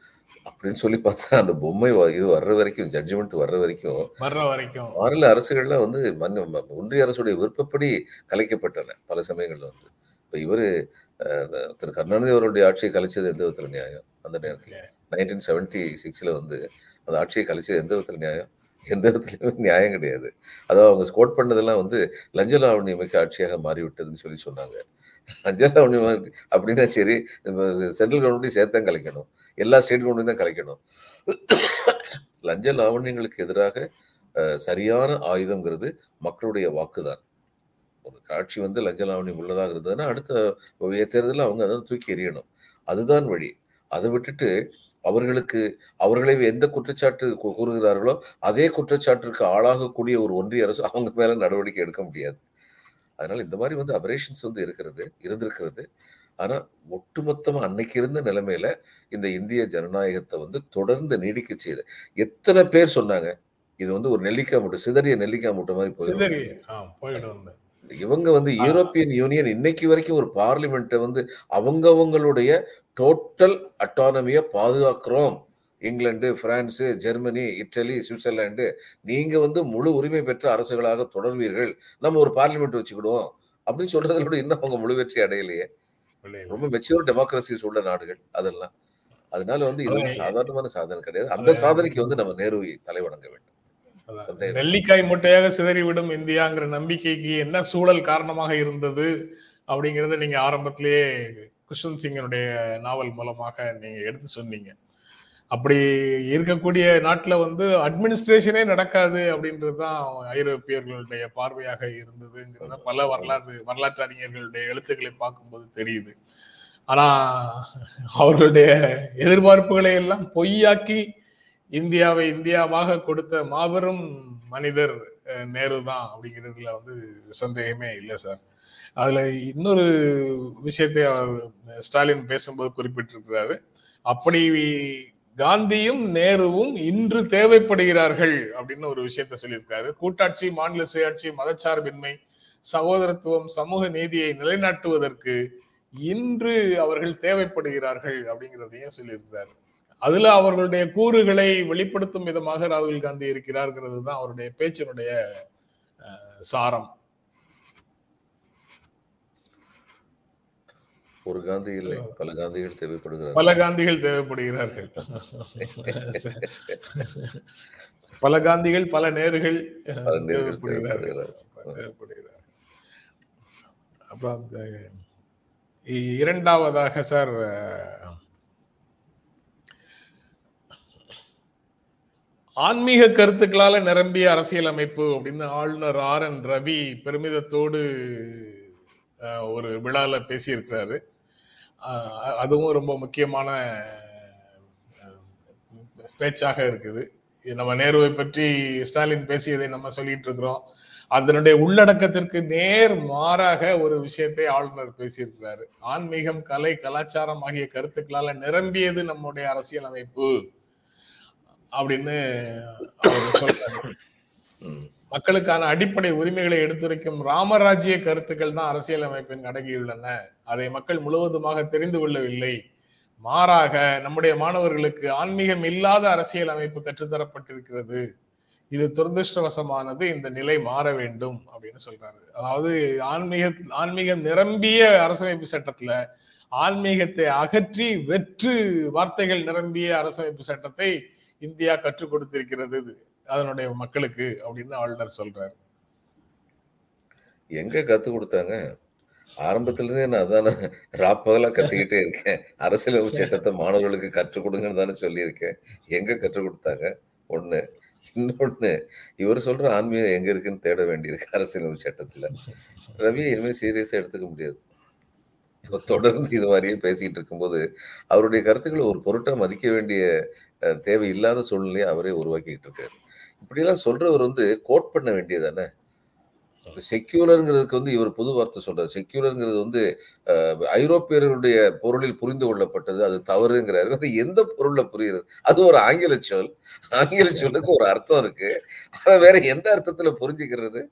அப்படின்னு சொல்லி பார்த்தா அந்த பொம்மை இது வர்ற வரைக்கும் ஜட்ஜ்மெண்ட் வர்ற வரைக்கும் வர்ற வரைக்கும். மாநில அரசுகள்லாம் வந்து ஒன்றிய அரசுடைய விருப்பப்படி கலைக்கப்பட்டன பல சமயங்கள்ல வந்து. இப்ப இவரு திரு கருணாநிதி அவருடைய ஆட்சியை கலைச்சது எந்த விதத்துல நியாயம்? அந்த நேரத்துல. நைன்டீன் செவன்டி சிக்ஸ்ல வந்து அந்த ஆட்சியை கழிச்சது எந்த விதத்தில் நியாயம்? எந்த விதத்துலையுமே நியாயம் கிடையாது. அதாவது அவங்க ஸ்கோட் பண்ணதெல்லாம் வந்து லஞ்ச லாவணி மிக்க ஆட்சியாக மாறிவிட்டதுன்னு சொல்லி சொன்னாங்க. லஞ்சலாவணி அப்படின்னா சரி சென்ட்ரல் கவர்மெண்ட்டையும் சேர்த்தான் கலைக்கணும். எல்லா ஸ்டேட் கவர்மெண்ட்டையும் தான் கலைக்கணும். லஞ்ச லாவண்யங்களுக்கு எதிராக சரியான ஆயுதம்ங்கிறது மக்களுடைய வாக்குதான். ஒரு காட்சி வந்து லஞ்ச லாவண்யம் உள்ளதாக இருந்ததுன்னா அடுத்த தேர்தலில் அவங்க அதை தூக்கி எறியணும். அதுதான் வழி. அதை விட்டுட்டு அவர்களுக்கு அவர்களை எந்த குற்றச்சாட்டு கூறுகிறார்களோ அதே குற்றச்சாட்டிற்கு ஆளாகக்கூடிய ஒரு ஒன்றிய அரசு அவங்க மேல நடவடிக்கை எடுக்க முடியாது. அதனால இந்த மாதிரி வந்து அபரேஷன்ஸ் வந்து இருக்கிறது இருந்திருக்கிறது. ஆனா ஒட்டுமொத்தமா அன்னைக்கு இருந்த நிலைமையில இந்த இந்திய ஜனநாயகத்தை வந்து தொடர்ந்து நீடிக்க செய்த எத்தனை பேர் சொன்னாங்க இது வந்து ஒரு நெல்லிக்காய் மூட்டை சிதறிய நெல்லிக்காய் மூட்டை மாதிரி போயிடும். இவங்க வந்து யூரோப்பியன் யூனியன் இன்னைக்கு வரைக்கும் ஒரு பார்லிமெண்ட்டை வந்து அவங்கவங்களுடைய டோட்டல் அட்டானமியை பாதுகாக்கிறோம். England France Germany Italy Switzerland. நீங்க வந்து முழு உரிமை பெற்ற அரசுகளாக தொடர்வீர்கள். நம்ம ஒரு பார்லிமெண்ட் வச்சுக்கிடுவோம். அப்படின்னு சொல்றதோட இன்னும் அவங்க முழு வெற்றி அடையலையே. ரொம்ப மெச்சூர் டெமோக்ரஸிஸ் உள்ள நாடுகள் அதெல்லாம். அதனால வந்து இது சாதாரணமான சாதனை கிடையாது. அந்த சாதனைக்கு வந்து நம்ம நேருவை தலைவணங்க வேண்டும். நெல்லிக்காய் முட்டையாக சிதறிவிடும் இந்தியாங்கிற நம்பிக்கைக்கு என்ன சூழல் காரணமாக இருந்தது அப்படிங்கறத நீங்க ஆரம்பத்திலேயே கிருஷ்ணன் சிங்கனுடைய நாவல் மூலமாக நீங்க எடுத்து சொன்னீங்க. அப்படி இருக்கக்கூடிய நாட்டில் வந்து அட்மினிஸ்ட்ரேஷனே நடக்காது அப்படின்றது தான் ஐரோப்பியர்களுடைய பார்வையாக இருந்ததுங்கிறத பல வரலாறு வரலாற்று அறிஞர்களுடைய எழுத்துக்களை பார்க்கும்போது தெரியுது. ஆனா அவர்களுடைய எதிர்பார்ப்புகளை எல்லாம் பொய்யாக்கி இந்தியாவை இந்தியாவாக கொடுத்த மாபெரும் மனிதர் நேரு தான் அப்படிங்கிறதுல வந்து சந்தேகமே இல்லை சார். அதுல இன்னொரு விஷயத்தை அவர் ஸ்டாலின் பேசும்போது குறிப்பிட்டிருக்கிறாரு. அப்படி காந்தியும் நேருவும் இன்று தேவைப்படுகிறார்கள் அப்படின்னு ஒரு விஷயத்த சொல்லியிருக்காரு. கூட்டாட்சி மாநில சுயாட்சி மதச்சார்பின்மை சகோதரத்துவம் சமூக நீதியை நிலைநாட்டுவதற்கு இன்று அவர்கள் தேவைப்படுகிறார்கள் அப்படிங்கிறதையும் சொல்லியிருக்கிறார். அதுல அவர்களுடைய கூறுகளை வெளிப்படுத்தும் விதமாக ராகுல் காந்தி இருக்கிறார்ங்கிறது தான் அவருடைய பேச்சினுடைய சாரம். ஒரு காந்தி இல்லை பல காந்திகள் தேவைப்படுகிறார் பல காந்திகள் தேவைப்படுகிறார்கள். பல காந்திகள் பல நேர்கள் தேவைப்படுகிறார்கள். அப்புறம் இரண்டாவதாக சார் ஆன்மீக கருத்துக்களால நிரம்பிய அரசியலமைப்பு அப்படின்னு ஆளுநர் ஆர் என் ரவி பெருமிதத்தோடு ஒரு விழால பேசியிருக்கிறாரு. அதுவும் ரொம்ப முக்கியமான பேச்சாக இருக்குது. இது நம்ம நேருவை பற்றி ஸ்டாலின் பேசியதை நம்ம சொல்லிட்டு இருக்கிறோம். அதனுடைய உள்ளடக்கத்திற்கு நேர் மாறாக ஒரு விஷயத்தை ஆளுநர் பேசியிருக்கிறாரு. ஆன்மீகம் கலை கலாச்சாரம் ஆகிய கருத்துக்களால நிரம்பியது நம்முடைய அரசியலமைப்பு அப்படின்னு அவர் சொல்றாரு. மக்களுக்கான அடிப்படை உரிமைகளை எடுத்துரைக்கும் ராமராஜ்ய கருத்துக்கள் தான் அரசியலமைப்பின் அடங்கியுள்ளன. அதை மக்கள் முழுவதுமாக தெரிந்து கொள்ளவில்லை. மாறாக நம்முடைய மாணவர்களுக்கு ஆன்மீகம் இல்லாத அரசியல் அமைப்பு கற்றுத்தரப்பட்டிருக்கிறது. இது துரதிருஷ்டவசமானது. இந்த நிலை மாற வேண்டும் அப்படின்னு சொல்றாரு. அதாவது ஆன்மீக ஆன்மீகம் நிரம்பிய அரசமைப்பு சட்டத்துல ஆன்மீகத்தை அகற்றி வெற்று வார்த்தைகள் நிரம்பிய அரசமைப்பு சட்டத்தை இந்தியா கற்றுக் கொடுத்திருக்கிறது அதனுடைய மக்களுக்கு அப்படின்னு ஆளுநர் சொல்றாரு. எங்க கத்து கொடுத்தாங்க? ஆரம்பத்துல இருந்தே நான் அதான ராப்பகலா கத்திக்கிட்டே இருக்கேன். அரசியலமைப்பு சட்டத்தை மாணவர்களுக்கு கற்றுக் கொடுங்கன்னு தானே சொல்லியிருக்கேன். எங்க கற்றுக் கொடுத்தாங்க? ஒண்ணு இன்னொன்னு இவர் சொல்ற ஆன்மீகம் எங்க இருக்குன்னு தேட வேண்டியிருக்கு அரசியலமைப்பு சட்டத்துல ரவி இனிமேல் சீரியஸா எடுத்துக்க முடியாது. தொடர்ந்து இது மாதிரியே பேசிட்டு இருக்கும்போது அவருடைய கருத்துக்களை ஒரு பொருட்டா மதிக்க வேண்டிய அஹ், தேவை இல்லாத சூழ்நிலையை அவரே உருவாக்கிட்டு இருக்காரு. இப்படியெல்லாம் சொல்றவர் வந்து கோட் பண்ண வேண்டியதானே செக்யூலருங்கிறதுக்கு வந்து இவர் புது வார்த்தை சொல்றாரு. செக்யூலருங்கிறது வந்து ஐரோப்பியர்களுடைய பொருளில் புரிந்து கொள்ளப்பட்டது அது தவறுங்கிறாரு. அது எந்த பொருள்ல புரியுறது அது ஒரு ஆங்கில சொல். ஆங்கில சொல்லுக்கு ஒரு அர்த்தம் இருக்கு. அதை வேற எந்த அர்த்தத்துல புரிஞ்சுக்கிறது?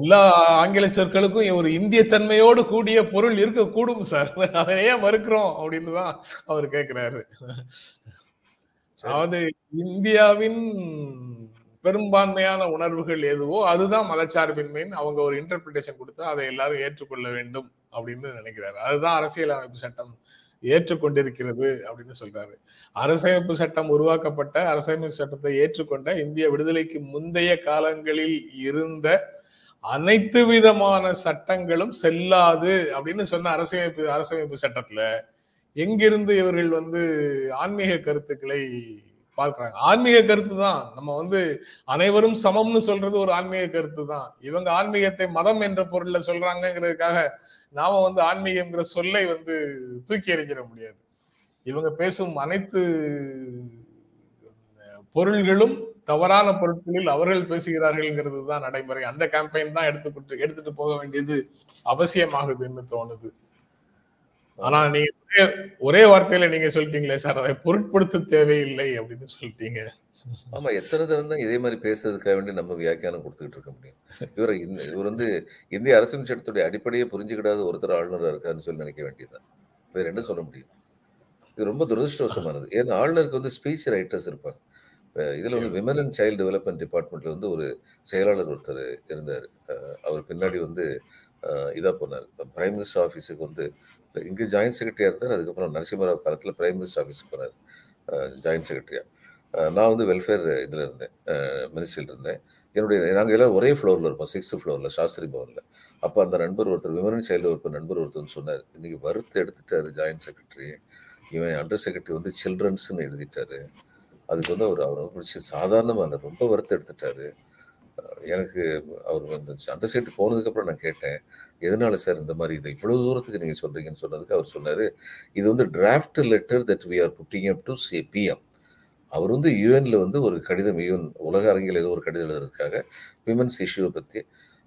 எல்லா ஆங்கில சொற்களுக்கும் ஒரு இந்திய தன்மையோடு கூடிய பொருள் இருக்க கூடும் சார். அதை ஏன் மறுக்கிறோம் அப்படின்னு தான் அவர் கேட்கிறாரு அதாவது இந்தியாவின் பெரும்பான்மையான உணர்வுகள் எதுவோ அதுதான் மதச்சார்பின்மைன்னு அவங்க ஒரு இன்டர்பிரிட்டேஷன் கொடுத்து அதை எல்லாரும் ஏற்றுக்கொள்ள வேண்டும் அப்படின்னு நினைக்கிறாரு. அதுதான் அரசியலமைப்பு சட்டம் ஏற்றுக்கொண்டிருக்கிறது அப்படின்னு சொல்றாரு. அரசமைப்பு சட்டம் உருவாக்கப்பட்ட அரசமைப்பு சட்டத்தை ஏற்றுக்கொண்ட இந்திய விடுதலைக்கு முந்தைய காலங்களில் இருந்த அனைத்து விதமான சட்டங்களும் செல்லாது அப்படின்னு சொன்ன அரசமைப்பு அரசமைப்பு சட்டத்துல எங்கிருந்து இவர்கள் வந்து ஆன்மீக கருத்துக்களை பார்க்கிறாங்க? ஆன்மீக கருத்து தான் நம்ம வந்து அனைவரும் சமம்னு சொல்றது ஒரு ஆன்மீக கருத்து தான் இவங்க ஆன்மீகத்தை மதம் என்ற பொருள்ல சொல்றாங்கிறதுக்காக நாம வந்து ஆன்மீகம்ங்கிற சொல்லை வந்து தூக்கி எறிஞ்சிட முடியாது. இவங்க பேசும் அனைத்து பொருள்களும் தவறான பொருட்களில் அவர்கள் பேசுகிறார்கள்ங்கிறது தான் நடைமுறை. அந்த கேம்பெயின் தான் எடுத்துக்கிட்டு எடுத்துட்டு போக வேண்டியது அவசியமாகுதுன்னு தோணுது. ஆனா நீங்க ஒரே ஒரே வார்த்தையில நீங்க சொல்லிட்டீங்களே சார் அதை பொருட்படுத்த தேவையில்லை அப்படின்னு சொல்லிட்டீங்க. ஆமா எத்தனை தரம் தான் இதே மாதிரி பேசுறதுக்காக வேண்டி நம்ம வியாக்கியானம் கொடுத்துக்கிட்டு இருக்க முடியும். இவர் இவர் வந்து இந்திய அரசியல் சட்டத்துடைய அடிப்படையை புரிஞ்சுக்கிடாத ஒருத்தர் ஆளுநராக இருக்காருன்னு சொல்லி நினைக்க வேண்டியதுதான். வேற என்ன சொல்ல முடியும்? இது ரொம்ப துரதிருஷ்டவசமானது. ஏன்னா ஆளுநருக்கு வந்து ஸ்பீச் ரைட்டர்ஸ் இருப்பாங்க. இதில் இதுல வந்து விமன் அண்ட் சைல்டு டெவலப்மெண்ட் டிபார்ட்மெண்ட்ல வந்து ஒரு செயலாளர் ஒருத்தர் இருந்தார். அவர் பின்னாடி வந்து இதாக போனார். போனார் பிரைம் மினிஸ்டர் ஆஃபீஸுக்கு வந்து இங்கே ஜாயின்ட் செக்ரட்டரியாக இருந்தார் அதுக்கப்புறம் நரசிம்மராவ் காலத்தில் பிரைம் மினிஸ்டர் ஆஃபீஸுக்கு போனார். ஜாயின்ட் செக்ரட்டரியாக நான் வந்து வெல்ஃபேர் இதில் இருந்தேன். மினிஸ்ட்ரியில் இருந்தேன். என்னுடைய நாங்கள் எல்லாம் ஒரே ஃப்ளோரில் இருப்போம் சிக்ஸ்த் ஃப்ளோரில் சாஸ்திரி பவனில் அப்போ அந்த நண்பர் ஒருத்தர் விமரன் செயலில் ஒரு நண்பர் ஒருத்தர் சொன்னார் இன்றைக்கி வறுத்து எடுத்துட்டார் ஜாயின்ட் செக்ரட்டரி இவன் அண்டர் செக்ரட்டரி வந்து சில்ட்ரன்ஸ்னு எழுதிட்டாரு. அதுக்கு வந்து அவர் அவரை பிடிச்சி சாதாரணமான ரொம்ப வறுத்து எடுத்துட்டாரு. எனக்கு அவர் வந்து சண்டை சீட்டு போனதுக்கப்புறம் நான் கேட்டேன் எதனால சார் இந்த மாதிரி இதை இவ்வளவு தூரத்துக்கு நீங்கள் சொல்றீங்கன்னு சொன்னதுக்கு அவர் சொன்னார் இது வந்து draft letter that we are putting up to C PM அவர் வந்து யூஎன்ல வந்து ஒரு கடிதம் யூஎன் உலக அரங்கில் ஏதோ ஒரு கடிதம் எழுதுறதுக்காக விமன்ஸ் இஷ்யூவை பற்றி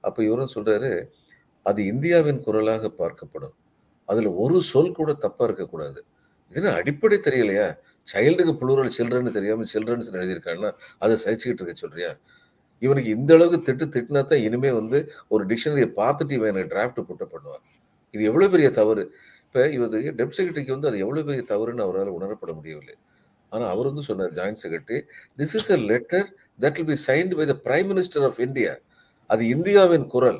அப்போ இவரும் சொல்றாரு அது இந்தியாவின் குரலாக பார்க்கப்படும். அதில் ஒரு சொல் கூட தப்பாக இருக்கக்கூடாது. இதுன்னு அடிப்படை தெரியலையா? சைல்டுக்கு புளூரல் சில்ட்ரன் தெரியாமல் சில்ட்ரன்ஸ் எழுதியிருக்காங்கன்னா அதை சகிச்சுக்கிட்டு இருக்க சொல்றியா? இவனுக்கு இந்த அளவுக்கு திட்டு திட்டினா தான் இனிமே வந்து ஒரு டிக்ஷனரியை பார்த்துட்டு இவன் எனக்கு டிராஃப்ட் போட்ட பண்ணுவான். இது எவ்வளோ பெரிய தவறு? இப்போ இவரு டெப்ட் செக்ரட்டரிக்கு வந்து அது எவ்வளோ பெரிய தவறுன்னு அவரால் உணரப்பட முடியவில்லை. ஆனால் அவர் வந்து சொன்னார் joint secretary this is a letter that will be signed by the prime minister of India அது இந்தியாவின் குரல்.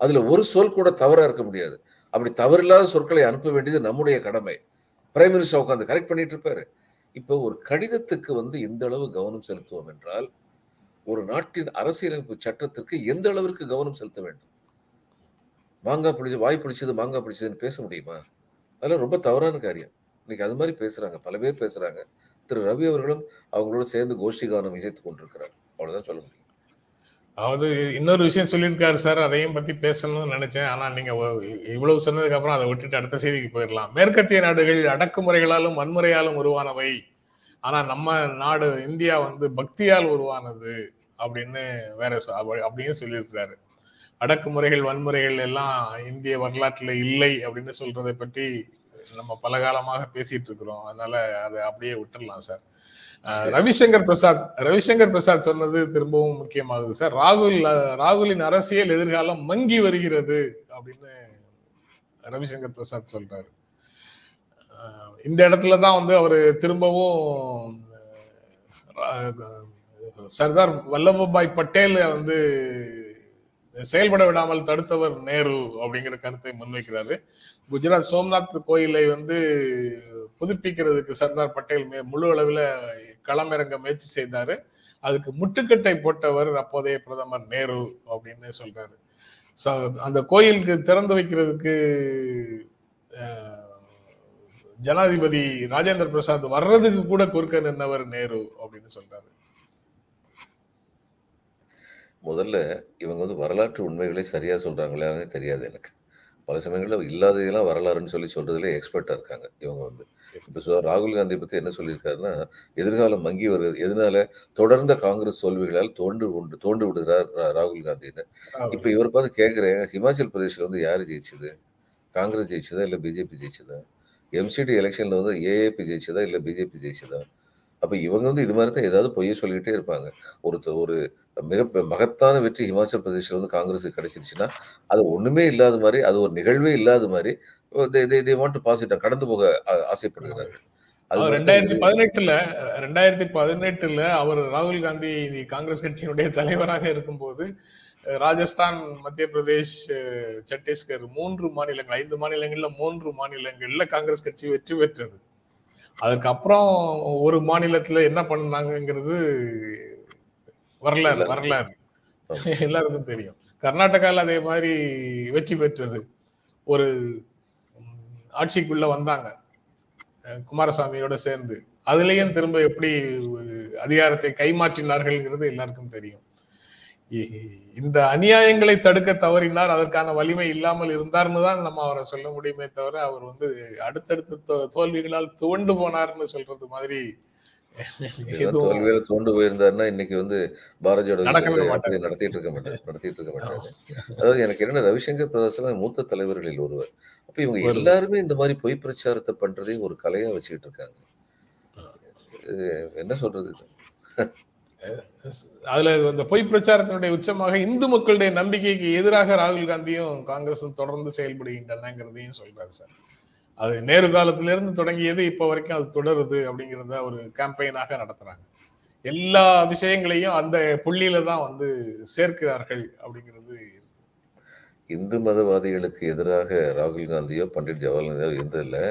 அதில் ஒரு சொல் கூட தவறாக இருக்க முடியாது. அப்படி தவறில்லாத சொற்களை அனுப்ப வேண்டியது நம்முடைய கடமை. பிரைம் மினிஸ்டர் உட்காந்து கரெக்ட் பண்ணிட்டு இருப்பாரு. இப்போ ஒரு கடிதத்துக்கு வந்து இந்த அளவு கவனம் செலுத்துவோம் என்றால் ஒரு நாட்டின் அரசியலமைப்பு சட்டத்திற்கு எந்த அளவிற்கு கவனம் செலுத்த வேண்டும்? மாங்காய் பிடிச்சது வாய் பிடிச்சது மாங்காய் பிடிச்சதுன்னு பேச முடியுமா? அதெல்லாம் ரொம்ப தவறான காரியம். இன்னைக்கு அது மாதிரி பேசுறாங்க. பல பேர் பேசுறாங்க. திரு ரவி அவர்களும் அவங்களோட சேர்ந்து கோஷ்டி கவனம் இசைத்துக் கொண்டிருக்கிறார். அவ்வளவுதான் சொல்ல முடியும். அதாவது இன்னொரு விஷயம் சொல்லியிருக்காரு சார். அதையும் பத்தி பேசணும்னு நினைச்சேன். ஆனா நீங்க இவ்வளவு சொன்னதுக்கு அப்புறம் அதை விட்டுட்டு அடுத்த செய்திக்கு போயிடலாம். மேற்கத்திய நாடுகள் அடக்குமுறைகளாலும் வன்முறையாலும் உருவானவை. ஆனா நம்ம நாடு இந்தியா வந்து பக்தியால் உருவானது. அப்படின்னு வேற சொ- அப்படி- அப்படியும் சொல்லியிருக்கிறாரு. அடக்குமுறைகள் வன்முறைகள் எல்லாம் இந்திய வரலாற்றுல இல்லை அப்படின்னு சொல்றதை பற்றி நம்ம பல காலமாக பேசிட்டு இருக்கிறோம். அதனால அதை அப்படியே விட்டுறலாம் சார். ரவிசங்கர் பிரசாத் ரவிசங்கர் பிரசாத் சொன்னது திரும்பவும் முக்கியமாகுது சார். ராகுல் ராகுலின் அரசியல் எதிர்காலம் மங்கி வருகிறது அப்படின்னு ரவிசங்கர் பிரசாத் சொல்றாரு. இந்த இடத்துல தான் வந்து அவர் திரும்பவும் சர்தார் வல்லபாய் பட்டேல் வந்து செயல்பட விடாமல் தடுத்தவர் நேரு அப்படிங்கிற கருத்தை முன்வைக்கிறாரு. குஜராத் சோம்நாத் கோயிலை வந்து புதுப்பிக்கிறதுக்கு சர்தார் பட்டேல் மே- முழு அளவில் களமிறங்க முயற்சி செய்தாரு. அதுக்கு முட்டுக்கட்டை போட்டவர் அப்போதைய பிரதமர் நேரு அப்படின்னு சொல்றாரு. அந்த கோயிலுக்கு திறந்து வைக்கிறதுக்கு ஜனாதிபதி ராஜேந்திர பிரசாத் வர்றதுக்கு கூட குறுக்க நின்றவர் நேரு அப்படின்னு சொல்றாரு. முதல்ல இவங்க வந்து வரலாற்று உண்மைகளை சரியா சொல்றாங்களான்னு தெரியாது எனக்கு. பல சமயங்களில் இல்லாததெல்லாம் வரலாறுன்னு சொல்லி சொல்றதுல எக்ஸ்பர்ட்டா இருக்காங்க இவங்க வந்து. இப்போ சுதா ராகுல் காந்தி பத்தி என்ன சொல்லியிருக்காருன்னா எதிர்காலம் மங்கி வருகிறது. எதனால? தொடர்ந்த காங்கிரஸ் தோல்விகளால் தோண்டு உண்டு தோண்டு விடுகிறார் ராகுல் காந்தின்னு. இப்ப இவர் பார்த்து கேட்குறேன் ஹிமாச்சல் பிரதேஷ்ல வந்து யாரு ஜெயிச்சது? காங்கிரஸ் ஜெயிச்சதா இல்ல பிஜேபி ஜெயிச்சதா? எம்சிடி எலெக்ஷன்ல வந்து ஏஏபி ஜெயிச்சதா இல்ல பிஜேபி ஜெயிச்சதா? அப்ப இவங்க வந்து இது மாதிரி தான் ஏதாவது பொய்ய சொல்லிக்கிட்டே இருப்பாங்க. ஒரு ஒரு மிக மகத்தான வெற்றி ஹிமாச்சல் பிரதேஷ்ல வந்து காங்கிரஸுக்கு கிடைச்சிருச்சுன்னா அது ஒண்ணுமே இல்லாத மாதிரி அது ஒரு நிகழ்வே இல்லாத மாதிரி தே வாண்ட் பாசிட்டிவ் கடந்து போக ஆசைப்படுகிறார்கள். ரெண்டாயிரத்தி இது- பதினெட்டுல ரெண்டாயிரத்தி பதினெட்டுல அவர் ராகுல் காந்தி காங்கிரஸ் கட்சியினுடைய தலைவராக இருக்கும்போது ராஜஸ்தான் மத்திய பிரதேஷ் சத்தீஸ்கர் மூன்று மாநிலங்கள் ஐந்து மாநிலங்கள்ல மூன்று மாநிலங்கள்ல காங்கிரஸ் கட்சி வெற்றி பெற்றது. அதுக்கப்புறம் ஒரு மாநிலத்துல என்ன பண்ணாங்கங்கிறது வரலாறு வரலாறு. எல்லாருக்கும் தெரியும். கர்நாடகால அதே மாதிரி வெற்றி பெற்றது. ஒரு ஆட்சிக்குள்ள வந்தாங்க. குமாரசாமியோட சேர்ந்து. அதுலயும் திரும்ப எப்படி அதிகாரத்தை கைமாற்றினார்கள்ங்கிறது எல்லாருக்கும் தெரியும். இந்த அநியாயங்களை தடுக்க தவறினார் அதற்கான வலிமை இல்லாமல் இருந்தார்னு தான் நம்ம அவரை சொல்ல முடியுமே தவிர அவர் வந்து அடுத்தடுத்த தோல்விகளால் துவண்டு போனார்னு சொல்றது மாதிரி தோண்டு போயிருந்தாருன்னா இன்னைக்கு வந்து பாரதிய ஜனதா நடக்கவே யாத்திரை மாட்டாரு. நடத்திட்டு இருக்க மாட்டாரு நடத்திட்டு இருக்க மாட்டாரு. அதாவது எனக்கு என்ன ரவிசங்கர் பிரசாத் மூத்த தலைவர்களில் ஒருவர். அப்ப இவங்க எல்லாருமே இந்த மாதிரி பொய் பிரச்சாரத்தை பண்றதே ஒரு கலையா வச்சுக்கிட்டு இருக்காங்க. என்ன சொல்றது? அதுல அந்த பொய் பிரச்சாரத்தினுடைய உச்சமாக இந்து மக்களுடைய நம்பிக்கைக்கு எதிராக ராகுல் காந்தியும் காங்கிரஸும் தொடர்ந்து செயல்படுகின்றனங்கிறதையும் சொல்றாரு சார். அது நேரு காலத்திலிருந்து தொடங்கியது இப்ப வரைக்கும் அது தொடருது அப்படிங்கிறத ஒரு கேம்பெயினாக நடத்துறாங்க. எல்லா விஷயங்களையும் அந்த புள்ளியில தான் வந்து சேர்க்கிறார்கள் அப்படிங்கிறது இந்து மதவாதிகளுக்கு எதிராக ராகுல் காந்தியோ பண்டிட் ஜவஹர்லால் நேரு இல்லை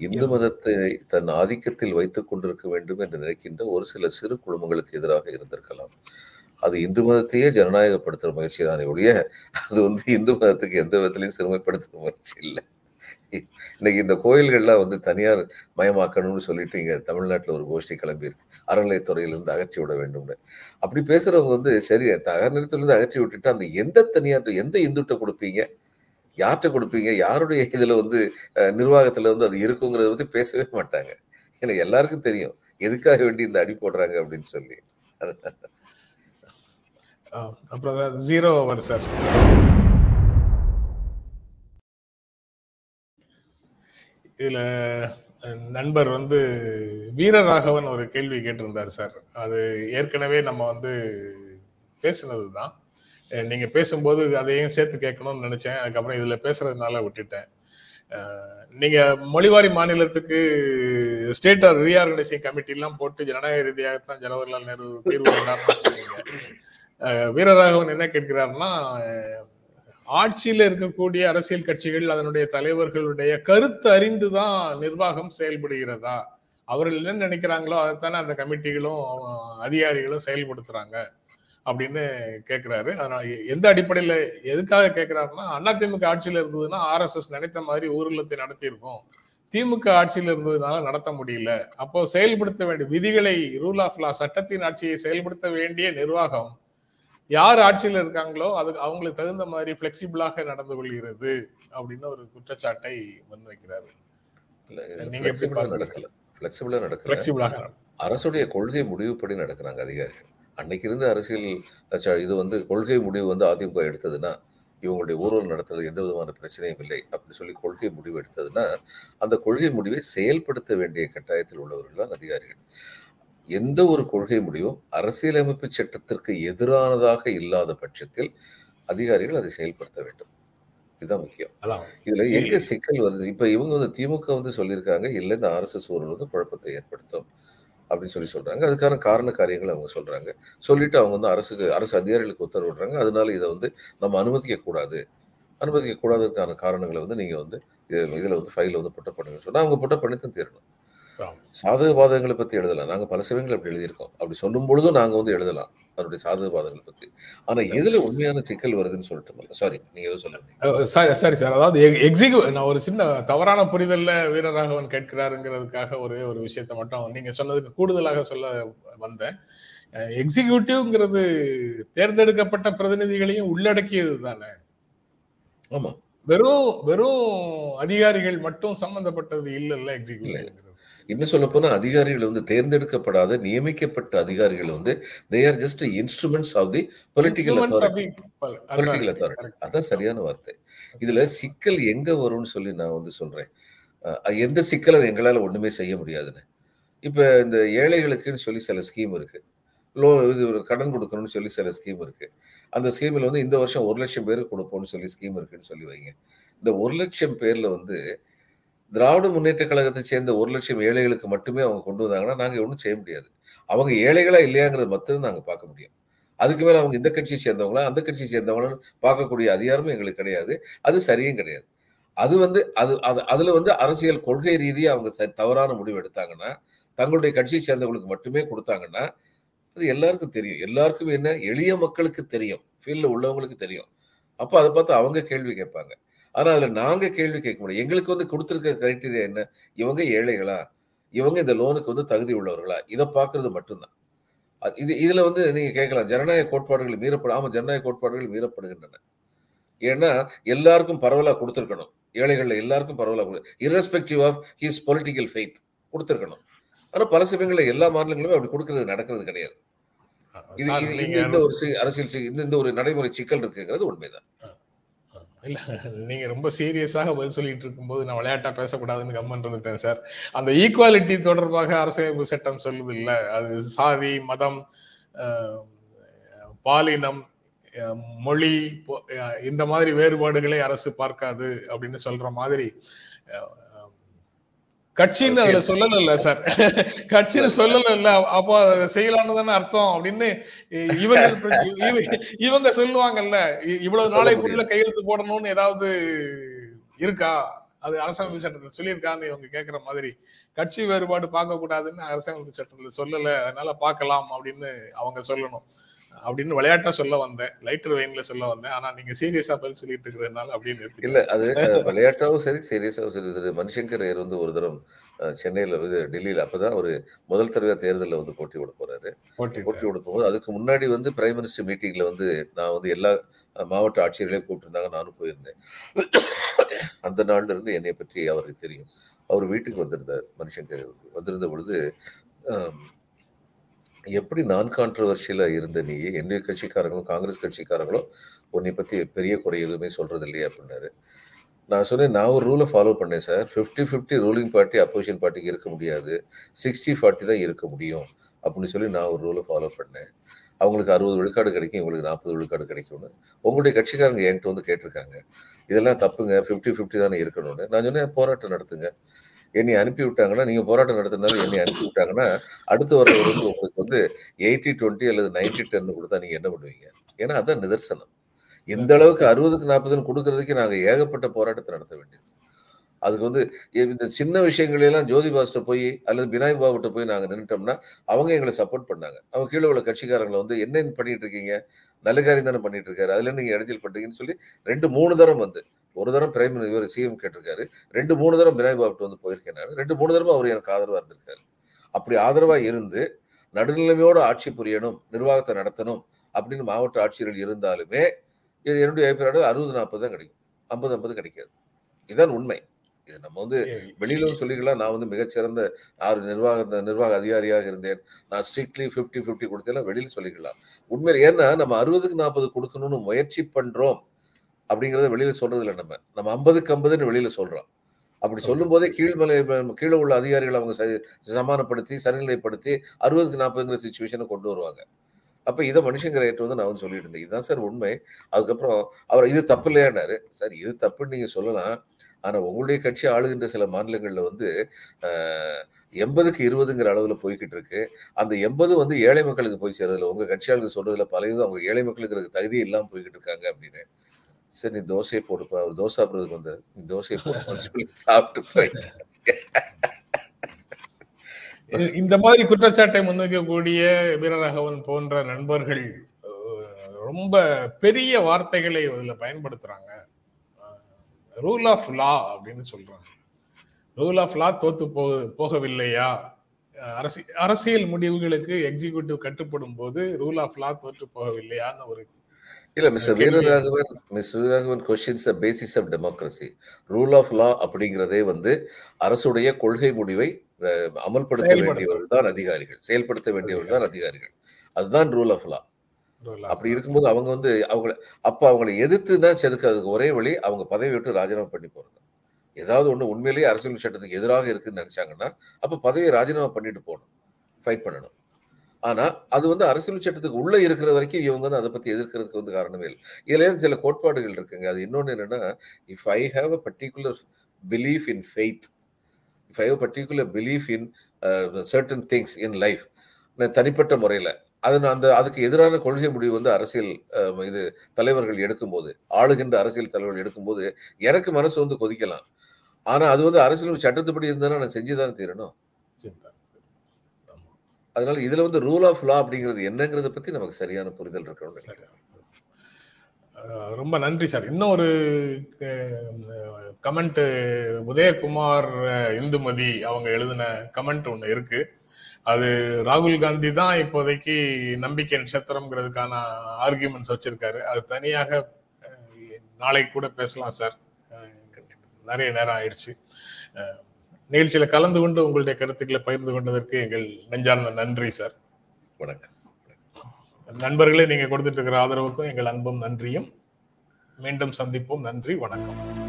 இந்து மதத்தை தன் ஆதிக்கத்தில் வைத்துக் கொண்டிருக்க வேண்டும் என்று நினைக்கின்ற ஒரு சில சிறு குடும்பங்களுக்கு எதிராக இருந்திருக்கலாம். அது இந்து மதத்தையே ஜனநாயகப்படுத்துற முயற்சி தானே ஒழிய அது வந்து இந்து மதத்துக்கு எந்த விதத்திலையும் சிறுமைப்படுத்துற முயற்சி இல்லை. இன்னைக்கு இந்த கோயில்கள்லாம் வந்து தனியார் மயமாக்கணும்னு சொல்லிட்டு இங்க தமிழ்நாட்டுல ஒரு கோஷ்டி கிளம்பி இருக்கு அறநிலையத்துறையிலிருந்து அகற்றி விட வேண்டும்னு. அப்படி பேசுறவங்க வந்து சரி அறநிலையத்திலிருந்து அகற்றி விட்டுட்டு அந்த எந்த தனியார் எந்த இந்துட்ட கொடுப்பீங்க? யார்கிட்ட கொடுப்பீங்க? யாருடைய இதில் வந்து நிர்வாகத்தில் வந்து அது இருக்குங்கிறத பற்றி பேசவே மாட்டாங்க. ஏன்னா எல்லாருக்கும் தெரியும். எதுக்காக வேண்டி இந்த அடி போடுறாங்க அப்படின்னு சொல்லி. அப்புறம் ஜீரோ ஓவர் சார் இதுல நண்பர் வந்து வீரராகவன் ஒரு கேள்வி கேட்டிருந்தார் சார் அது ஏற்கனவே நம்ம வந்து பேசினது தான் நீங்க பேசும்போது அதையும் சேர்த்து கேட்கணும்னு நினைச்சேன். அதுக்கப்புறம் இதுல பேசுறதுனால விட்டுட்டேன். நீங்க மொழிவாரி மாநிலத்துக்கு ஸ்டேட் ரீஆர்கனைசிங் கமிட்டி எல்லாம் போட்டு ஜனநாயக ரீதியாகத்தான் ஜவஹர்லால் நேரு தீர்வு சொன்னீங்க வீரராகவன் என்ன கேட்கிறாருன்னா அஹ், ஆட்சியில இருக்கக்கூடிய அரசியல் கட்சிகள் அதனுடைய தலைவர்களுடைய கருத்து அறிந்துதான் நிர்வாகம் செயல்படுகிறதா? அவர்கள் என்ன நினைக்கிறாங்களோ அதைத்தானே அந்த கமிட்டிகளும் அதிகாரிகளும் செயல்படுத்துறாங்க. அப்படின்னு கேக்குறாரு. அதனால எந்த அடிப்படையில எதுக்காக கேக்குறாருன்னா அதிமுக ஆட்சியில இருந்ததுன்னா ஆர்எஸ்எஸ் நினைத்த மாதிரி ஊர்வலத்தை நடத்தியிருக்கோம். திமுக ஆட்சியில இருந்ததுனால நடத்த முடியல. அப்போ செயல்படுத்த வேண்டிய விதிகளை ரூல் ஆஃப் லா சட்டத்தின் ஆட்சியை செயல்படுத்த வேண்டிய நிர்வாகம் யார் ஆட்சியில இருக்காங்களோ அதுக்கு அவங்களுக்கு தகுந்த மாதிரி பிளெக்சிபிளாக நடந்து கொள்கிறது அப்படின்னு ஒரு குற்றச்சாட்டை முன்வைக்கிறாரு. நீங்க எப்படி? நடக்கல. பிளெக்சிபிளா நடக்கல. அரசுடைய கொள்கை முடிவுப்படி நடக்கிறாங்க அதிகாரிகள். அன்னைக்கு இருந்த அரசியல் இது வந்து கொள்கை முடிவு வந்து அதிமுக எடுத்ததுன்னா இவங்களுடைய ஊர்வலம் நடத்துறது எந்த விதமான பிரச்சனையும் இல்லை அப்படின்னு சொல்லி கொள்கை முடிவு எடுத்ததுன்னா அந்த கொள்கை முடிவை செயல்படுத்த வேண்டிய கட்டாயத்தில் உள்ளவர்கள் தான் அதிகாரிகள். எந்த ஒரு கொள்கை முடிவும் அரசியலமைப்பு சட்டத்திற்கு எதிரானதாக இல்லாத பட்சத்தில் அதிகாரிகள் அதை செயல்படுத்த வேண்டும். இதுதான் முக்கியம். இதுல எங்க சிக்கல் வருது? இப்ப இவங்க வந்து திமுக வந்து சொல்லியிருக்காங்க இல்ல இந்த ஆர்எஸ்எஸ் ஊழல் வந்து குழப்பத்தை ஏற்படுத்தும். அப்படின்னு சொல்லி சொல்றாங்க. அதுக்கான காரண காரியங்களை அவங்க சொல்றாங்க. சொல்லிட்டு அவங்க வந்து அரசுக்கு அரசு அதிகாரிகளுக்கு உத்தரவிடுறாங்க அதனால இதை வந்து நம்ம அனுமதிக்க கூடாது. அனுமதிக்க காரணங்களை வந்து நீங்க வந்து இது- இதுல வந்து ஃபைலில் வந்து புட்ட பண்ணுங்கன்னு சொன்னா அவங்க புட்ட பண்ணி தான் தீரணும். சாதக பாதகங்களை பத்தி எழுதலாம். நாங்க பல சமயங்கள் அப்படி எழுதியிருக்கோம். அப்படி சொல்லும் பொழுதும் நாங்க வந்து எழுதலாம் அதனுடைய சாதக பாதகங்களை பத்தி. ஆனா எதுல உண்மையான சிக்கல் வருதுன்னு சொல்லிட்டு சாரி நீங்க எதுவும் சொல்லுங்க. சரி சரி சார் அதாவது எக்ஸிக்யூ நான் ஒரு சின்ன தவறான புரிதல்ல வீரராகவன் கேட்கிறாருங்கிறதுக்காக ஒரே ஒரு விஷயத்த மட்டும் நீங்க சொன்னதுக்கு கூடுதலாக சொல்ல வந்தேன். எக்ஸிக்யூட்டிவ்ங்கிறது தேர்ந்தெடுக்கப்பட்ட பிரதிநிதிகளையும் உள்ளடக்கியது தானே? ஆமா. வெறும் வெறும் அதிகாரிகள் மட்டும் சம்பந்தப்பட்டது இல்லைல்ல எக்ஸிக்யூட்டிவ் இன்னும் சொல்ல போனா அதிகாரிகள் வந்து தேர்ந்தெடுக்கப்படாத நியமிக்கப்பட்ட அதிகாரிகள் வந்து they are just instruments of the political authority political authority அதான் சரியான வார்த்தை. இதுல சிக்கல் எங்க வரும்னு சொல்லி நான் வந்து சொல்றேன். எந்த சிக்கலை எங்களால ஒண்ணுமே செய்ய முடியாதுன்னு. இப்ப இந்த ஏழைகளுக்குன்னு சொல்லி சில ஸ்கீம் இருக்கு. லோ இது ஒரு கடன் கொடுக்கணும்னு சொல்லி சில ஸ்கீம் இருக்கு. அந்த ஸ்கீம்ல வந்து இந்த வருஷம் ஒரு லட்சம் பேருக்கு கொடுப்போம்னு சொல்லி ஸ்கீம் இருக்குன்னு சொல்லி வைங்க. இந்த ஒரு லட்சம் பேர்ல வந்து திராவிட முன்னேற்ற கழகத்தை சேர்ந்த ஒரு லட்சம் ஏழைகளுக்கு மட்டுமே அவங்க கொண்டு வந்தாங்கன்னா நாங்கள் ஒன்றும் செய்ய முடியாது. அவங்க ஏழைகளா இல்லையாங்கிறது மட்டும் நாங்கள் பார்க்க முடியும். அதுக்கு மேலே அவங்க இந்த கட்சியை சேர்ந்தவங்களா அந்த கட்சியை சேர்ந்தவங்களும் பார்க்கக்கூடிய அதிகாரமும் எங்களுக்கு கிடையாது. அது சரியும் கிடையாது. அது வந்து அது அது அதில் வந்து அரசியல் கொள்கை ரீதியாக அவங்க ச- தவறான முடிவு எடுத்தாங்கன்னா தங்களுடைய கட்சியை சேர்ந்தவங்களுக்கு மட்டுமே கொடுத்தாங்கன்னா அது எல்லாருக்கும் தெரியும். எல்லாருக்குமே என்ன? எளிய மக்களுக்கு தெரியும். ஃபீல்டில் உள்ளவங்களுக்கு தெரியும். அப்போ அதை பார்த்து அவங்க கேள்வி கேட்பாங்க. ஆனா அதுல நாங்க கேள்வி கேட்க முடியும் எங்களுக்கு வந்து கொடுத்துருக்க கிரைட்டீரியா என்ன? இவங்க ஏழைகளா? இவங்க இந்த லோனுக்கு வந்து தகுதி உள்ளவர்களா? இதை பார்க்கிறது மட்டும்தான். இது இதுல வந்து நீங்க கேட்கலாம். ஜனநாயக கோட்பாடுகள் மீறப்பட ஆமா ஜனநாயக கோட்பாடுகள் மீறப்படுகின்றன. ஏன்னா எல்லாருக்கும் பரவலா கொடுத்துருக்கணும். ஏழைகள்ல எல்லாருக்கும் பரவலா irrespective of his political faith கொடுத்துருக்கணும். ஆனா பல சமயங்கள்ல எல்லா மாநிலங்களுமே அப்படி கொடுக்கறது நடக்கிறது கிடையாது. இது இந்த ஒரு அரசியல் இந்த ஒரு நடைமுறை சிக்கல் இருக்குங்கிறது உண்மைதான். இல்ல நீங்க ரொம்ப சீரியஸாக பதில் சொல்லிட்டு இருக்கும்போது நான் விளையாட்டா பேசக்கூடாதுன்னு கம்மன் இருந்துட்டேன் சார் அந்த ஈக்குவாலிட்டி தொடர்பாக அரசியலமைப்பு சட்டம் சொல்லுது இல்ல. அது சாதி மதம் பாலினம் மொழி இந்த மாதிரி வேறுபாடுகளை அரசு பார்க்காது அப்படின்னு சொல்ற மாதிரி கட்சின்னு அதுல சொல்லல சார். கட்சின்னு சொல்லல இல்ல அப்போ செய்யலாம்னு தானே அர்த்தம் அப்படின்னு இவங்க இவ- இவங்க சொல்லுவாங்கல்ல இவ்வளவு நாளைக்குள்ள கையெழுத்து போடணும்னு ஏதாவது இருக்கா? அது அரசியலமைப்பு சட்டத்தில் சொல்லியிருக்கான்னு இவங்க கேக்குற மாதிரி. கட்சி வேறுபாடு பார்க்க கூடாதுன்னு அரசியலமைப்பு சட்டத்துல சொல்லல அதனால பார்க்கலாம் அப்படின்னு அவங்க சொல்லணும். அப்படின்னு விளையாட்டா சொல்ல வந்தேன். லைட்டர் வெயின்ல சொல்ல வந்தேன். ஆனா நீங்க சீரியஸா பதில் சொல்லிட்டு இருக்கிறதுனால அப்படின்னு. இல்ல அது விளையாட்டாவும் சரி சீரியஸாவும் சரி. திரு மணிசங்கர் ஐயர் வந்து ஒரு தரம் சென்னையில வந்து டெல்லியில அப்பதான் ஒரு முதல் தடவை தேர்தலில் வந்து போட்டி விட போறாரு. போட்டி. விட போகும்போது அதுக்கு முன்னாடி வந்து பிரைம் மினிஸ்டர் மீட்டிங்ல வந்து நான் வந்து எல்லா மாவட்ட ஆட்சியர்களையும் கூப்பிட்டுருந்தாங்க. நானும் போயிருந்தேன். அந்த நாள்ல இருந்து என்னை பற்றி அவருக்கு தெரியும். அவர் வீட்டுக்கு வந்திருந்தார் மணிசங்கர் வந்து. வந்திருந்த பொழுது எப்படி நான் கான்ட்ரவர்ஷியலாக இருந்த நீ என்னுடைய கட்சிக்காரங்களும் காங்கிரஸ் கட்சிக்காரங்களும் உன்னை பற்றி பெரிய குறை எதுவுமே சொல்கிறது இல்லையே அப்படின்னாரு. நான் சொன்னேன் நான் ஒரு ரூலை ஃபாலோ பண்ணேன் sir fifty fifty ruling party opposition பார்ட்டிக்கு இருக்க முடியாது. சிக்ஸ்டி ஃபார்ட்டி தான் இருக்க முடியும் அப்படின்னு சொல்லி நான் ஒரு ரூலை ஃபாலோ பண்ணேன். அவங்களுக்கு அறுபது விழுக்காடு கிடைக்கும் இவங்களுக்கு நாற்பது விழுக்காடு கிடைக்கும்னு. உங்களுடைய கட்சிக்காரங்க என்கிட்ட வந்து கேட்டிருக்காங்க. இதெல்லாம் தப்புங்க. ஃபிஃப்டி ஃபிஃப்டி தானே இருக்கணும்னு. நான் சொன்னேன் போராட்டம் நடத்துங்க. என்னை அனுப்பி விட்டாங்கன்னா நீங்க போராட்டம் நடத்தினாலும் என்னை அனுப்பி விட்டாங்கன்னா அடுத்து வர வந்து உங்களுக்கு வந்து எயிட்டி டுவெண்ட்டி அல்லது நைன்டி டென் கொடுத்தா நீங்க என்ன பண்ணுவீங்க? ஏன்னா அதான் நிதர்சனம். இந்த அளவுக்கு அறுபதுக்கு நாற்பதுன்னு கொடுக்கறதுக்கு நாங்க ஏகப்பட்ட போராட்டத்தை நடத்த வேண்டியது. அதுக்கு வந்து இந்த சின்ன விஷயங்களெல்லாம் ஜோதி பாஸ்டர் போய் அல்லது பினாய் பாபுட்ட போய் நாங்க நின்றுட்டோம்னா அவங்க எங்களை சப்போர்ட் பண்ணாங்க. அவங்க கீழே உள்ள கட்சிக்காரங்களை வந்து என்ன பண்ணிட்டு இருக்கீங்க? நல்ல காரியம் தானே பண்ணிட்டு இருக்காரு. அதுல நீங்க இடைஞ்சல் பண்றீங்கன்னு சொல்லி ரெண்டு மூணு தரம் வந்து ஒரு தரம் பிரைம் இவர் சிஎம் கேட்டிருக்காரு. ரெண்டு மூணு தரம் பினாய் பாபுட்ட வந்து போயிருக்கேன் நான் ரெண்டு மூணு தரம் அவர் எனக்கு ஆதரவா இருந்திருக்காரு. அப்படி ஆதரவா இருந்து நடுநிலைமையோட ஆட்சி புரியணும் நிர்வாகத்தை நடத்தணும் அப்படின்னு மாவட்ட ஆட்சியர்கள் இருந்தாலுமே இது என்னுடைய அபிப்பிராயம். அறுபது நாற்பது தான் கிடைக்கும். ஐம்பது ஐம்பது கிடைக்காது. இதுதான் உண்மை. இது நம்ம வந்து வெளியிலும் சொல்லிக்கலாம். நான் வந்து மிகச்சிறந்த ஆறு நிர்வாக நிர்வாக அதிகாரியாக இருந்தேன். நான் ஸ்ட்ரிக்ட்லி ஃபிஃப்டி ஃபிஃப்டி கொடுத்தேன். வெளியில் சொல்லிக்கலாம். உண்மையில் ஏன்னா நம்ம அறுபதுக்கு நாற்பது கொடுக்கணும்னு முயற்சி பண்றோம். அப்படிங்கிறத வெளியில சொல்றது இல்லை நம்ம. நம்ம ஐம்பதுக்கு ஐம்பதுன்னு வெளியில சொல்றோம். அப்படி சொல்லும் போதே கீழ்மலை கீழே உள்ள அதிகாரிகள் அவங்க ச- சமாதானப்படுத்தி சரிநிலைப்படுத்தி அறுபதுக்கு நாற்பதுங்கிற சுச்சுவேஷனை கொண்டு வருவாங்க. அப்ப இதை மனுஷங்கிற ஏற்று வந்து நான் வந்து சொல்லிட்டு இருந்தேன் இதுதான் சார் உண்மை. அதுக்கப்புறம் அவர் இது தப்பு இல்லையானாரு சார் இது தப்புன்னு நீங்க சொல்லலாம். ஆனா உங்களுடைய கட்சி ஆளுகின்ற சில மாநிலங்கள்ல வந்து எண்பதுக்கு இருபதுங்கிற அளவுல போய்கிட்டு இருக்கு. அந்த எண்பது வந்து ஏழை மக்களுக்கு போய் சேரதில்ல உங்க கட்சியாளுக்கு சொல்றதுல பல இது அவங்க ஏழை மக்களுக்கு தகுதி இல்லாம போய்கிட்டு இருக்காங்க அப்படின்னு. சரி நீ தோசையை போடுப்பா அவர் தோசை சாப்பிட்றதுக்கு வந்தார் நீ தோசையை போட்டு சாப்பிட்டு போயிட்டேன் இந்த மாதிரி குற்றச்சாட்டை முன்வைக்கக்கூடிய வீரராகவன் போன்ற நண்பர்கள் ரொம்ப பெரிய வார்த்தைகளை இதில் பயன்படுத்துறாங்க. ரூல் ஆஃப் லா அப்படின்னு சொல்றாங்க. ரூல் ஆஃப் லா தோத்து போ போகவில்லையா? அரசியல் முடிவுகளுக்கு எக்ஸிக்யூட்டிவ் கட்டுப்படும் போது ரூல் ஆஃப் லா தோற்று போகவில்லையான்னு ஒரு இல்ல mister Veeraraghavan miss Veeraraghavan questions the basis of democracy rule of law அப்படிங்கிறதே வந்து அரசுடைய கொள்கை முடிவை அமல்படுத்த. வேண்டியவர்கள் தான் அதிகாரிகள். செயல்படுத்த வேண்டியவர்கள் தான் அதிகாரிகள். அதுதான் ரூல் ஆஃப் லா அப்படி. இருக்கும்போது அவங்க வந்து அவங்கள அப்ப அவங்களை எதிர்த்துனா செதுக்க அதுக்கு ஒரே வழி அவங்க பதவி விட்டு ராஜினாமா பண்ணி போறது. ஏதாவது ஒண்ணு உண்மையிலேயே அரசியல் சட்டத்துக்கு எதிராக இருக்குன்னு நினைச்சாங்கன்னா அப்ப பதவியை ராஜினாமா பண்ணிட்டு போகணும். ஃபைட் பண்ணணும். ஆனா அது வந்து அரசியல் சட்டத்துக்கு உள்ள இருக்கிற வரைக்கும் இவங்க வந்து அதை பத்தி எதிர்க்கிறதுக்கு வந்து காரணமே இல்லை. இதுல இருந்து சில கோட்பாடுகள் இருக்குங்க. அது இன்னொன்னு என்னன்னா if I have a particular belief in faith if I have particular belief in certain things in life தனிப்பட்ட முறையில் அது நான் அந்த அதுக்கு எதிரான கொள்கை முடிவு வந்து அரசியல் இது தலைவர்கள் எடுக்கும்போது ஆளுகின்ற அரசியல் தலைவர்கள் எடுக்கும்போது எனக்கு மனசு வந்து கொதிக்கலாம். ஆனால் அது வந்து அரசியல் சட்டத்துப்படி இருந்தாலும் நான் செஞ்சுதான் தீரணும்? சிந்தா. அதனால இதுல வந்து ரூல் ஆஃப் லா அப்படிங்கிறது என்னங்கிறத பத்தி நமக்கு சரியான புரிதல் இருக்கணும் ரொம்ப நன்றி சார். இன்னும் ஒரு கமெண்ட் உதயகுமார் இந்துமதி அவங்க எழுதின கமெண்ட் ஒண்ணு இருக்கு. அது ராகுல் காந்தி தான் இப்போதைக்கு நம்பிக்கை நட்சத்திரம்ங்கிறதுக்கான ஆர்கியூமெண்ட்ஸ் வச்சிருக்காரு. அது தனியாக நாளை நாளைக்கு கூட பேசலாம் சார். நிறைய நேரம் ஆயிடுச்சு. நிகழ்ச்சியில கலந்து கொண்டு உங்களுடைய கருத்துக்களை பகிர்ந்து கொண்டதற்கு எங்கள் நெஞ்சார்ந்த நன்றி சார். வணக்கம். நண்பர்களே நீங்க கொடுத்துட்டு இருக்கிற ஆதரவுக்கும் எங்கள் அன்பும் நன்றியும். மீண்டும் சந்திப்போம். நன்றி வணக்கம்.